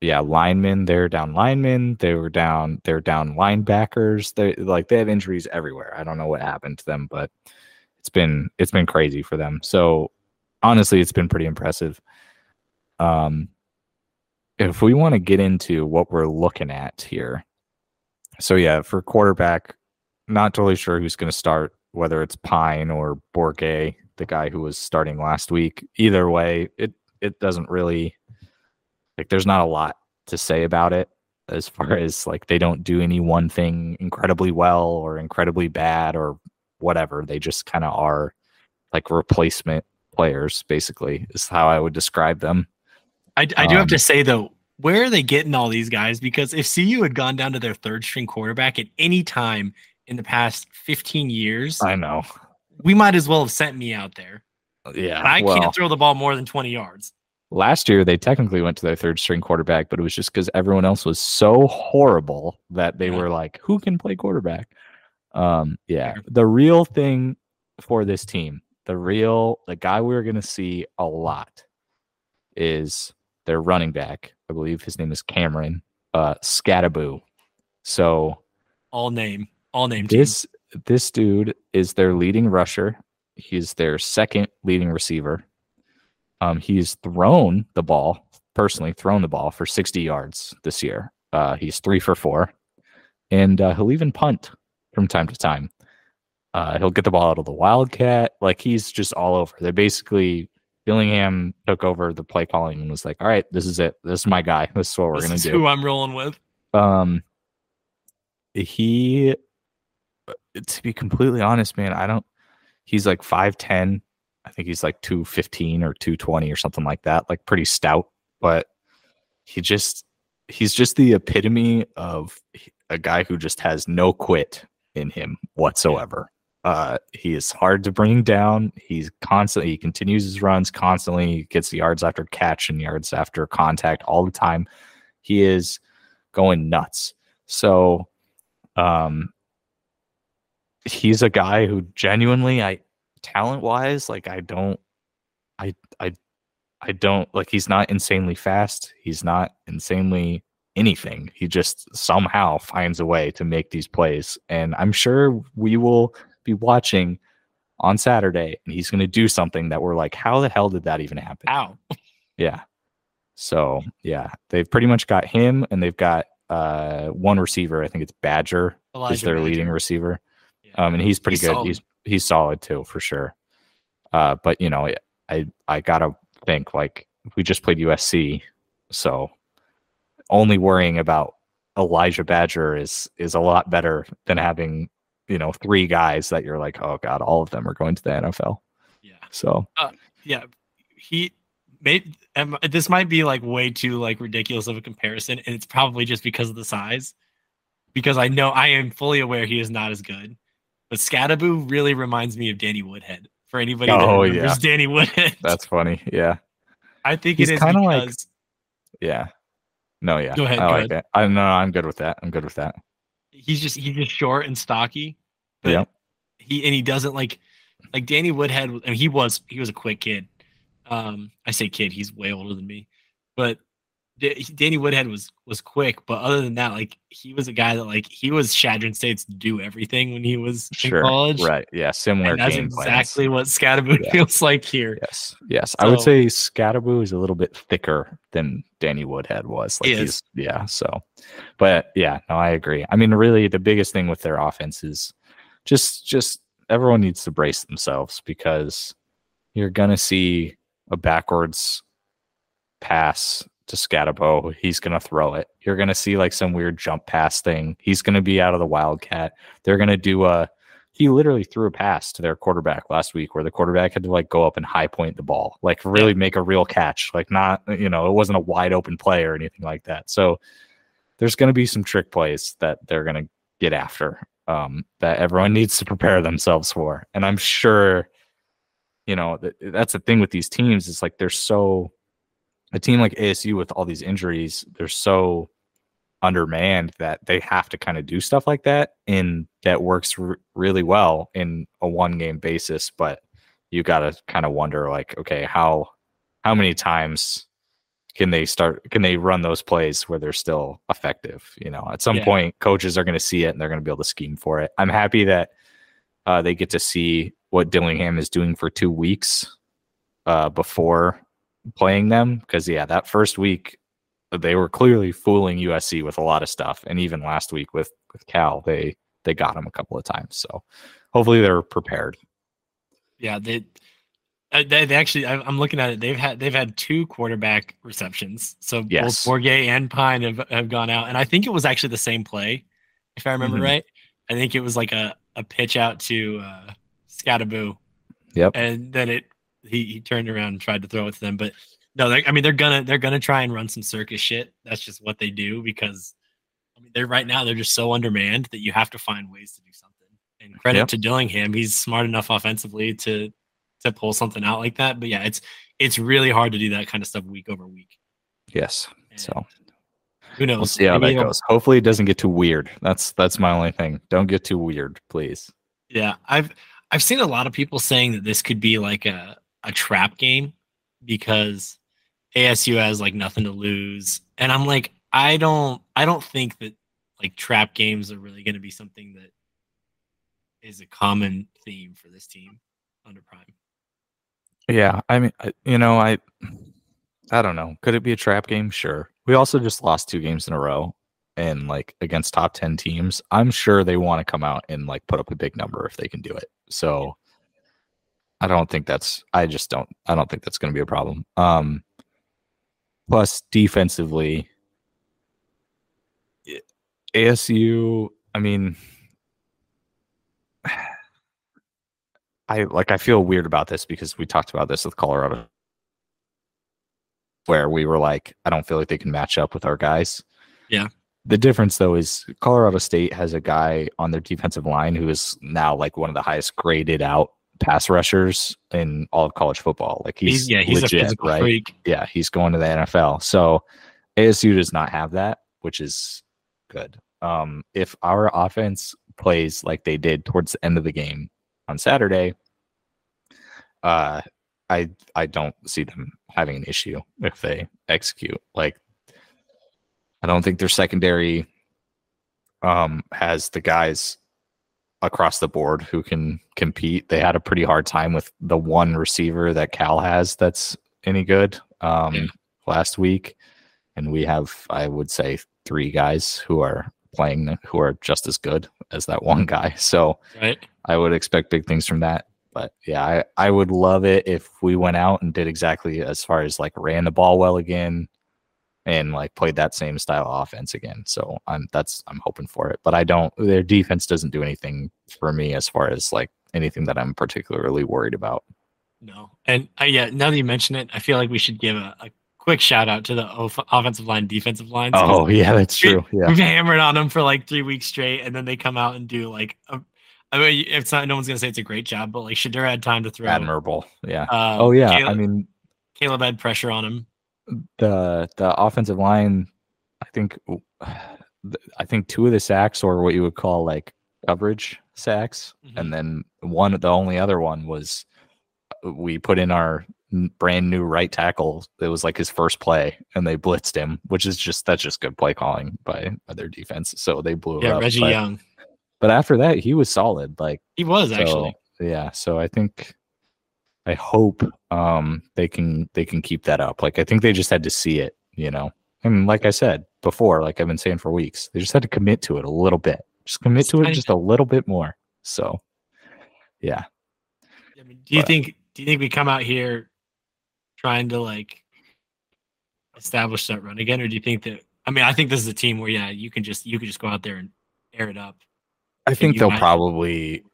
Yeah, linemen, they're down linemen, they were down, they're down linebackers. They like they have injuries everywhere. I don't know what happened to them, but it's been it's been crazy for them. So honestly, it's been pretty impressive. Um if we want to get into what we're looking at here. So yeah, for quarterback, not totally sure who's going to start, whether it's Pyne or Bourguet, the guy who was starting last week. Either way, it it doesn't really like there's not a lot to say about it as far as like they don't do any one thing incredibly well or incredibly bad or whatever. They just kind of are like replacement players, basically, is how I would describe them. I, I do have um, to say though, where are they getting all these guys? Because if CU had gone down to their third string quarterback at any time in the past 15 years, I know. we might as well have sent me out there. Yeah. I well, can't throw the ball more than 20 yards. Last year they technically went to their third string quarterback, but it was just because everyone else was so horrible that they were like, who can play quarterback? Um, yeah. The real thing for this team, the real the guy we're gonna see a lot is their running back. I believe his name is Cameron uh Skattebo. So All name, all name. team. this this dude is their leading rusher. He's their second leading receiver. Um, he's thrown the ball personally, thrown the ball for 60 yards this year. Uh, he's three for four, and uh, he'll even punt from time to time. Uh, he'll get the ball out of the wildcat. Like he's just all over. They basically Dillingham took over the play calling and was like, "All right, this is it. This is my guy. This is what we're This gonna is do." who I'm rolling with. um he uh, to be completely honest man i don't he's like 510 i think he's like 215 or 220 or something like that like pretty stout but he just he's just the epitome of a guy who just has no quit in him whatsoever. Uh he is hard to bring down. He's constantly he continues his runs constantly. He gets yards after catch and yards after contact all the time. He is going nuts. So um he's a guy who genuinely I talent wise like I don't I I I don't like he's not insanely fast. He's not insanely anything. He just somehow finds a way to make these plays and I'm sure we will be watching on Saturday and he's going to do something that we're like how the hell did that even happen? Ow. Yeah. So yeah, they've pretty much got him, and they've got uh one receiver. I think it's Badger is their Badger. leading receiver. Yeah. Um, and he's pretty He's good. solid. He's he's solid too for sure. Uh, but you know, I I gotta think like we just played USC, so only worrying about Elijah Badger is is a lot better than having you know three guys that you're like, oh god, all of them are going to the NFL. Yeah. So yeah he made this might be like way too like ridiculous of a comparison and it's probably just because of the size because i know i am fully aware he is not as good but skattebo really reminds me of danny woodhead for anybody that Oh, remembers yeah. danny woodhead that's funny. Yeah. i think he's it is kinda like- because Yeah. No, yeah. Go ahead, I go like ahead. that. I no, I'm good with that. I'm good with that. he's just he's just short and stocky but Yep. he and he doesn't like like danny woodhead I mean, he was he was a quick kid um i say kid he's way older than me but danny woodhead was was quick but other than that like he was a guy that like he was chadron state's do everything when he was in college Right. Yeah. Similar and that's game plans. exactly what skattebo Yeah. feels like here Yes. Yes. I would say Skattebo is a little bit thicker than Danny Woodhead was. Like He he's yeah. So but yeah, no, I agree. I mean, really the biggest thing with their offense is just just everyone needs to brace themselves because you're gonna see a backwards pass to Skattebo. He's going to throw it. You're going to see like some weird jump pass thing. He's going to be out of the wildcat. They're going to do a. He literally threw a pass to their quarterback last week where the quarterback had to like go up and high point the ball, like really make a real catch. Like not, you know, it wasn't a wide open play or anything like that. So there's going to be some trick plays that they're going to get after um, that everyone needs to prepare themselves for. And I'm sure, you know, th- that's the thing with these teams. is like they're so a team like ASU with all these injuries, they're so undermanned that they have to kind of do stuff like that, and that works r- really well in a one game basis. But you got to kind of wonder, like, okay, how how many times can they start? Can they run those plays where they're still effective? You know, at some Yeah. point, coaches are going to see it and they're going to be able to scheme for it. I'm happy that uh, they get to see what Dillingham is doing for two weeks uh, before playing them because yeah that first week they were clearly fooling usc with a lot of stuff and even last week with with cal they they got them a couple of times so hopefully they're prepared Yeah, they, uh, they, they actually. I, I'm looking at it. They've had they've had two quarterback receptions. So Yes. both Bourguet and Pyne have, have gone out, and I think it was actually the same play, if I remember Mhm. right. I think it was like a, a pitch out to uh, Skattebo, yep and then it he, he turned around and tried to throw it to them. But no, I mean they're gonna they're gonna try and run some circus shit. That's just what they do because I mean they're right now they're just so undermanned that you have to find ways to do something. And credit Yep. to Dillingham, he's smart enough offensively to to pull something out like that. But yeah, it's it's really hard to do that kind of stuff week over week. yes And so who knows? we'll see how Maybe that goes hopefully it doesn't get too weird that's that's my only thing don't get too weird please Yeah, I've I've seen a lot of people saying that this could be like a a trap game because ASU has like nothing to lose, and I'm like, I don't I don't think that like trap games are really going to be something that is a common theme for this team under Prime. yeah i mean you know i i don't know. Could it be a trap game? Sure. We also just lost two games in a row and like against top 10 teams. I'm sure they want to come out and like put up a big number if they can do it. So i don't think that's i just don't i don't think that's going to be a problem um plus defensively asu i mean i like i feel weird about this because we talked about this with colorado where we were like i don't feel like they can match up with our guys Yeah. the difference though is Colorado State has a guy on their defensive line who is now like one of the highest graded out pass rushers in all of college football. Like he's, He's, yeah, he's legit, a physical right? freak. Yeah, he's going to the NFL. So ASU does not have that, which is good. Um, if our offense plays like they did towards the end of the game on Saturday, uh, I I don't see them having an issue if they execute. Like, I don't think their secondary um has the guys across the board who can compete. They had a pretty hard time with the one receiver that Cal has that's any good um Yeah. last week. And we have, I would say, three guys who are playing who are just as good as that one guy. So Right? I would expect big things from that. But yeah, I, I would love it if we went out and did exactly as far as like ran the ball well again and like played that same style of offense again. So I'm that's I'm hoping for it. But I don't their defense doesn't do anything for me as far as like anything that I'm particularly worried about. No. And uh, yeah, now that you mention it, I feel like we should give a, a quick shout out to the off- offensive line, defensive lines. 'cause Oh yeah, that's true. Yeah. We've hammered on them for like three weeks straight, and then they come out and do like a, I mean, it's not. No one's gonna say it's a great job, but like Shedeur had time to throw. Admirable. Yeah. Uh, oh yeah. Caleb, I mean Caleb had pressure on him. The the offensive line, I think I think two of the sacks or what you would call like coverage sacks, Mhm. and then one the only other one was uh, we put in our brand new right tackle. It was like his first play, and they blitzed him, which is just that's just good play calling by, by their defense. So they blew it Yeah, up. Reggie but, Young. but after that, he was solid. Like He was so, actually. yeah. So I think I hope um they can they can keep that up. Like I think they just had to see it, you know. And like I said before, like I've been saying for weeks, they just had to commit to it a little bit. Just commit to it just a little bit more. So yeah. I mean, do you but- think? Do you think we come out here trying to like establish that run again, or do you think that? I mean, I think this is a team where yeah, you can just you can just go out there and air it up. I think they'll might- probably.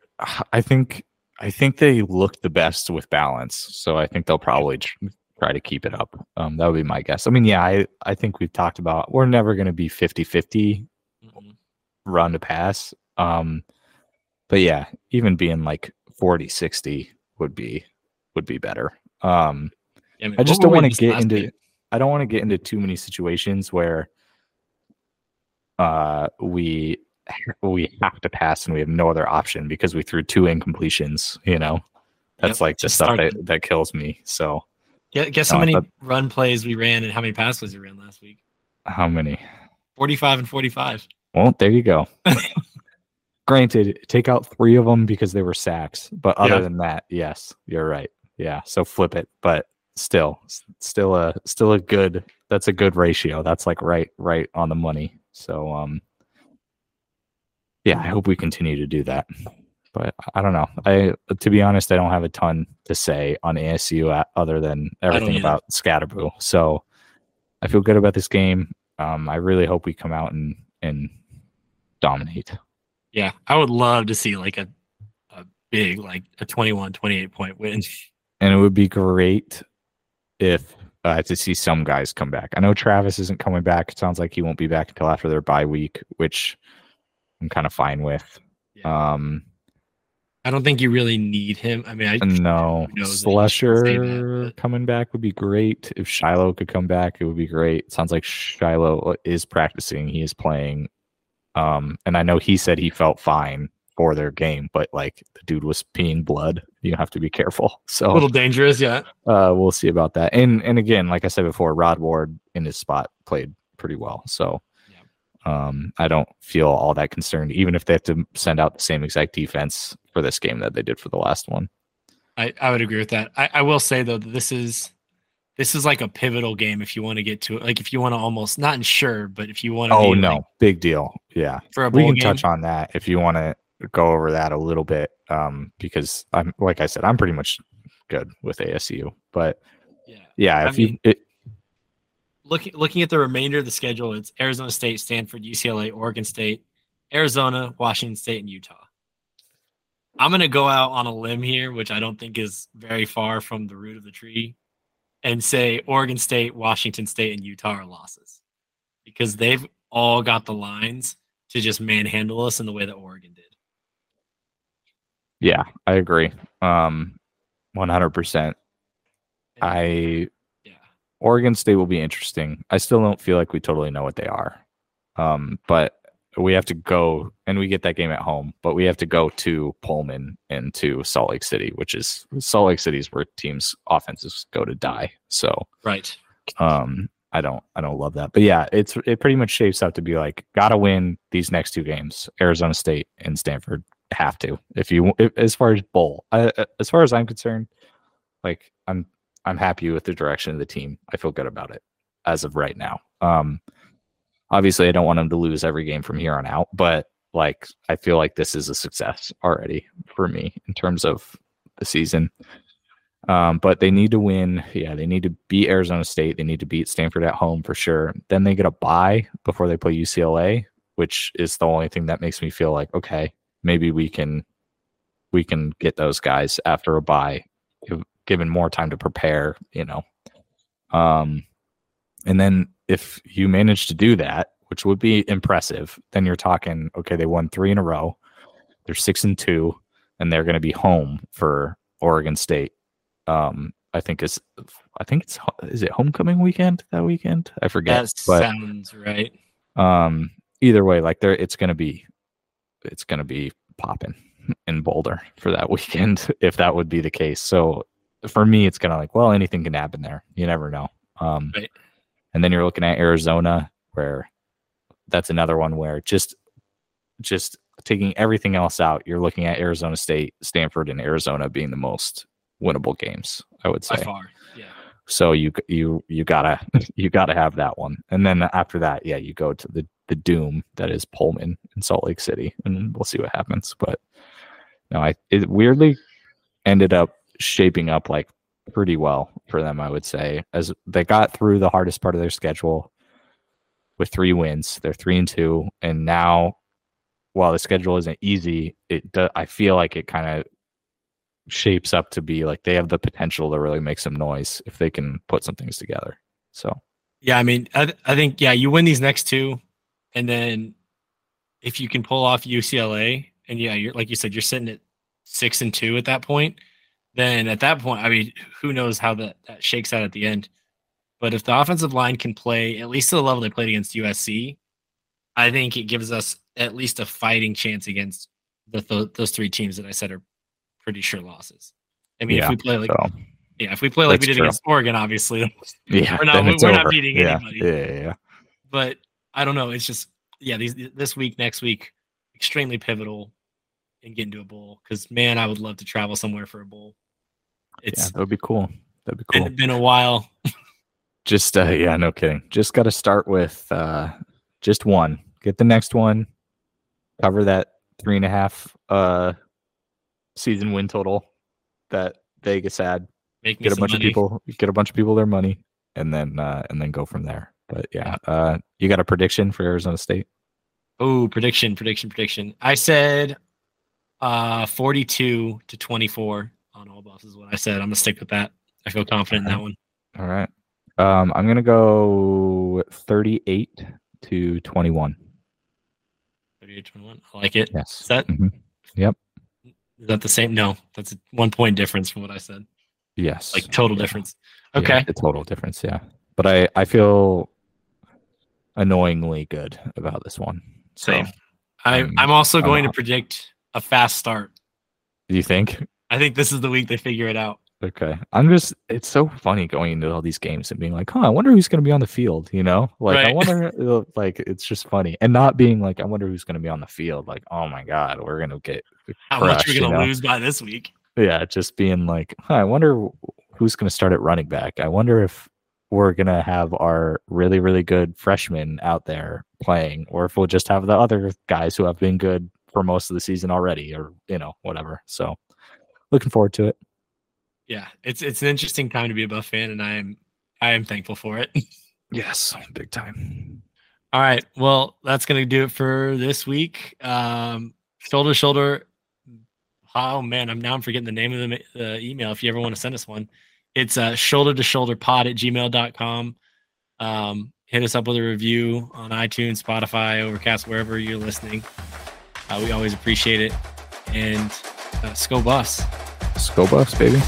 I think. I think they look the best with balance, so I think they'll probably tr- try to keep it up. Um, that would be my guess. I mean, yeah, I I think we've talked about we're never going to be 50-50 Mhm. run to pass. Um, but yeah, even being like 40-60 would be would be better. Um, Yeah, mean, I just don't want to get into game? I don't want to get into too many situations where uh we we have to pass and we have no other option because we threw two incompletions, you know. That's Yep, like the just stuff that, that kills me. So Guess, guess how No, many thought- run plays we ran and how many pass plays we ran last week? how many? Forty-five and forty-five. Well, there you go. Granted, take out three of them because they were sacks, but other Yeah. than that, yes, you're right. Yeah, so flip it, but still, still a still a good. That's a good ratio. That's like right right on the money. So um, yeah, I hope we continue to do that. But I don't know. I to be honest, I don't have a ton to say on ASU other than everything about Skattebo. So I feel good about this game. Um, I really hope we come out and and dominate. Yeah, I would love to see like a a big like a 21, 28 point win. And it would be great if uh, to see some guys come back. I know Travis isn't coming back. It sounds like he won't be back until after their bye week, which I'm kind of fine with. Yeah. Um, I don't think you really need him. I mean, I no, who knows that you should say that, Slusher but- coming back would be great. If Shilo could come back, it would be great. Sounds like Shilo is practicing. He is playing. Um, and I know he said he felt fine for their game, but like the dude was peeing blood. You have to be careful. So a little dangerous. Yeah, uh, we'll see about that. And and again, like I said before, Rod Ward in his spot played pretty well. So um, I don't feel all that concerned, even if they have to send out the same exact defense for this game that they did for the last one. I, I would agree with that. I, I will say though that this is this is like a pivotal game if you want to get to it. Like if you want to almost not ensure, but if you want to. Oh no, like, big deal. Yeah, for a we can game. touch on that if you want to go over that a little bit. Um, because I'm like I said, I'm pretty much good with ASU, but Yeah. yeah, I if you it, looking looking at the remainder of the schedule, it's Arizona State, Stanford, UCLA, Oregon State, Arizona, Washington State, and Utah. I'm gonna go out on a limb here, which I don't think is very far from the root of the tree, and say Oregon State, Washington State, and Utah are losses because they've all got the lines to just manhandle us in the way that Oregon did. yeah, I agree. Um, 100. percent I Yeah, Oregon State will be interesting. I still don't feel like we totally know what they are. Um, but we have to go and we get that game at home, but we have to go to Pullman and to Salt Lake City, which is Salt Lake City is where teams offenses go to die. So right. um I don't I don't love that. But yeah, it's it pretty much shapes up to be like gotta win these next two games. Arizona State and Stanford have to. If you if, as far as bowl, I, I- as far as I'm concerned, like I'm I'm happy with the direction of the team. I feel good about it as of right now. Um obviously I don't want them to lose every game from here on out, but like I feel like this is a success already for me in terms of the season. Um, but they need to win. Yeah, they need to beat Arizona State. They need to beat Stanford at home for sure. Then they get a bye before they play UCLA, which is the only thing that makes me feel like okay, maybe we can we can get those guys after a bye, given more time to prepare. You know, um, and then if you manage to do that, which would be impressive, then you're talking okay, they won three in a row. They're six and two, and they're going to be home for Oregon State um i think it's i think it's is it homecoming weekend that weekend i forget That but sounds right. um either way like there it's gonna be it's gonna be popping in boulder for that weekend if that would be the case so for me it's kind of like well anything can happen there you never know um Right. and then you're looking at arizona where that's another one where just just taking everything else out you're looking at arizona state stanford and arizona being the most winnable games i would By say far. Yeah. so you you you gotta you gotta have that one and then after that yeah you go to the the doom that is pullman in salt lake city and we'll see what happens but no i it weirdly ended up shaping up like pretty well for them, I would say. As they got through the hardest part of their schedule with three wins, they're three and two, and now while the schedule isn't easy, it do, I feel like it kind of shapes up to be like they have the potential to really make some noise if they can put some things together. So Yeah, I mean, I, th- I think yeah, you win these next two, and then if you can pull off UCLA, and yeah, you're like you said, you're sitting at six and two at that point. Then at that point, I mean, who knows how that, that shakes out at the end? But if the offensive line can play at least to the level they played against USC, I think it gives us at least a fighting chance against the, th- those three teams that I said are pretty sure losses. I mean, Yeah, if we play like so yeah, if we play like we did true. against Oregon, obviously, yeah, We're not- we're not beating yeah, anybody. Yeah, yeah, yeah. but I don't know. It's just yeah, these this week, next week, extremely pivotal in getting to a bowl. Because man, I would love to travel somewhere for a bowl. Yeah, It's that would be cool. That'd be cool. been, been a while. just uh yeah no kidding just got to start with uh just one get the next one cover that three and a half uh season win total that vegas had Make get a bunch money. of people get a bunch of people their money and then uh and then go from there but yeah uh you got a prediction for arizona state Oh, prediction, prediction, prediction. I said uh 42 to 24 on all is what I said. I'm gonna stick with that. I feel confident in that one. all right um i'm gonna go 38 to 21 38 21. I like it. yes Is that Mhm. is that the same? No, that's a one point difference from what I said. yes Like total Yeah. difference. Yeah, Okay. the total difference, yeah. But I I feel annoyingly good about this one. So, Same. I, I'm also going to predict a fast start. do you think? I think this is the week they figure it out. Okay. I'm just it's so funny going into all these games and being like, "Huh, I wonder who's going to be on the field," you know? Like I wonder uh, like it's just funny. And not being like, "I wonder who's going to be on the field." Like, "Oh my god, we're going to get How much crushed," we're you going to know? lose by this week. Yeah, just being like, huh, I wonder who's going to start at running back. I wonder if we're going to have our really, really good freshmen out there playing, or if we'll just have the other guys who have been good for most of the season already, or, you know, whatever. So looking forward to it. Yeah, it's it's an interesting time to be a Buff fan, and I am I am thankful for it. Yes, big time. All right, well, that's gonna do it for this week. Um, shoulder to shoulder. Oh man, I'm now I'm forgetting the name of the ma- uh, email. If you ever want to send us one, it's uh, shoulder to shoulder pod at gmail.com. Um, hit us up with a review on iTunes, Spotify, Overcast, wherever you're listening. Uh, we always appreciate it. And uh, Sko Buffs. Skull buffs, baby.